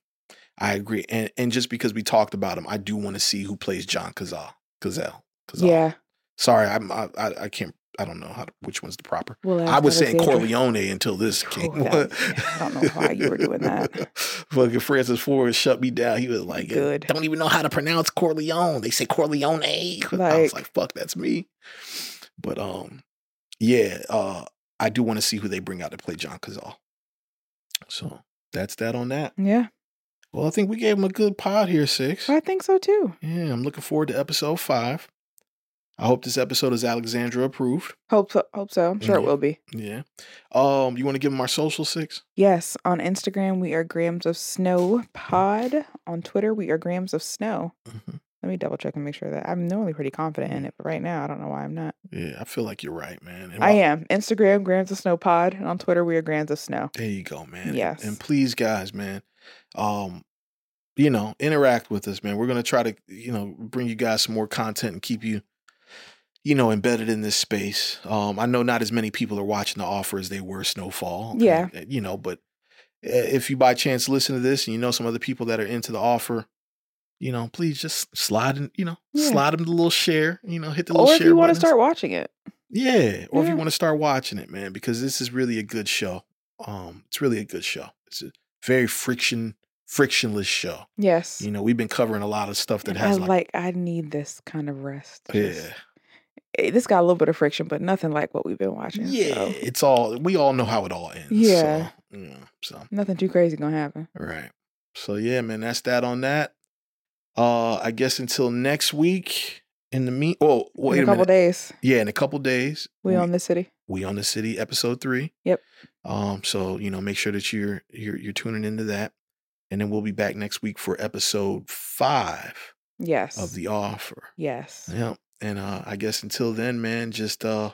I agree. And and just because we talked about him, I do want to see who plays John Cazal. Cazale. Cazale. Yeah. Sorry, I'm I, I I can't I don't know how to, which one's the proper. Well, I was saying Corleone until this came. Oh, I don't know why you were doing that. [laughs] Fucking Francis Ford shut me down. He was like, Good. don't even know how to pronounce Corleone. They say Corleone. [laughs] I was Like- like, fuck, that's me. But um, yeah, uh, I do want to see who they bring out to play John Cazale. So that's that on that. Yeah. Well, I think we gave him a good pod here, six. I think so too. Yeah, I'm looking forward to episode five. I hope this episode is Alexandra approved. Hope so. Hope so. I'm sure it will be. Yeah. Um, you want to give them our social six? Yes. On Instagram, we are Grams of Snow Pod. On Twitter, we are Grams of Snow. Mhm. Let me double check and make sure that I'm normally pretty confident in it, but right now I don't know why I'm not. Yeah, I feel like you're right, man. And I while- am. Instagram, Grams of Snow Pod. And on Twitter, we are Grams of Snow. There you go, man. Yes. And, please, guys, man, um, you know, interact with us, man. We're gonna try to, you know, bring you guys some more content and keep you, you know, embedded in this space. Um, I know not as many people are watching the offer as they were Snowfall. Yeah. and, you know, but uh, if you by chance listen to this and you know some other people that are into the offer, you know, please just slide in, you know, Yeah. slide them the little share, you know, hit the little share. Or if you want to start watching it. Yeah, or if you want to start watching it, man, because this is really a good show. Um, it's really a good show. It's a very friction frictionless show. Yes. You know, we've been covering a lot of stuff that And has I like, like, I need this kind of rest. Just- yeah, eh, This got a little bit of friction, but nothing like what we've been watching. yeah. so It's all we all know how it all ends. Yeah. so, yeah. So nothing too crazy gonna happen. right. So yeah, man, that's that on that. Uh, I guess until next week. In the mean, oh wait in a a, couple minute. days, Yeah, in a couple days. We Own This City. We Own This City episode three. Yep. Um, so you know, make sure that you're you're you're tuning into that. And then we'll be back next week for episode five Yes. of the offer. yes. Yep. And uh I guess until then, man, just uh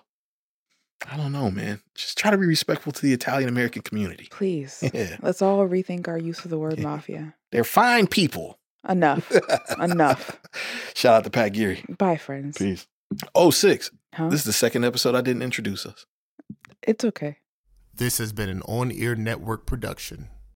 I don't know, man. Just try to be respectful to the Italian American community. Please. [laughs] Yeah. Let's all rethink our use of the word Yeah. [laughs] mafia. They're fine people. Enough. Enough. [laughs] Shout out to Pat Geary. Bye, friends. Peace. Oh, six. Huh? This is the second episode I didn't introduce us. it's okay. This has been an on air network production.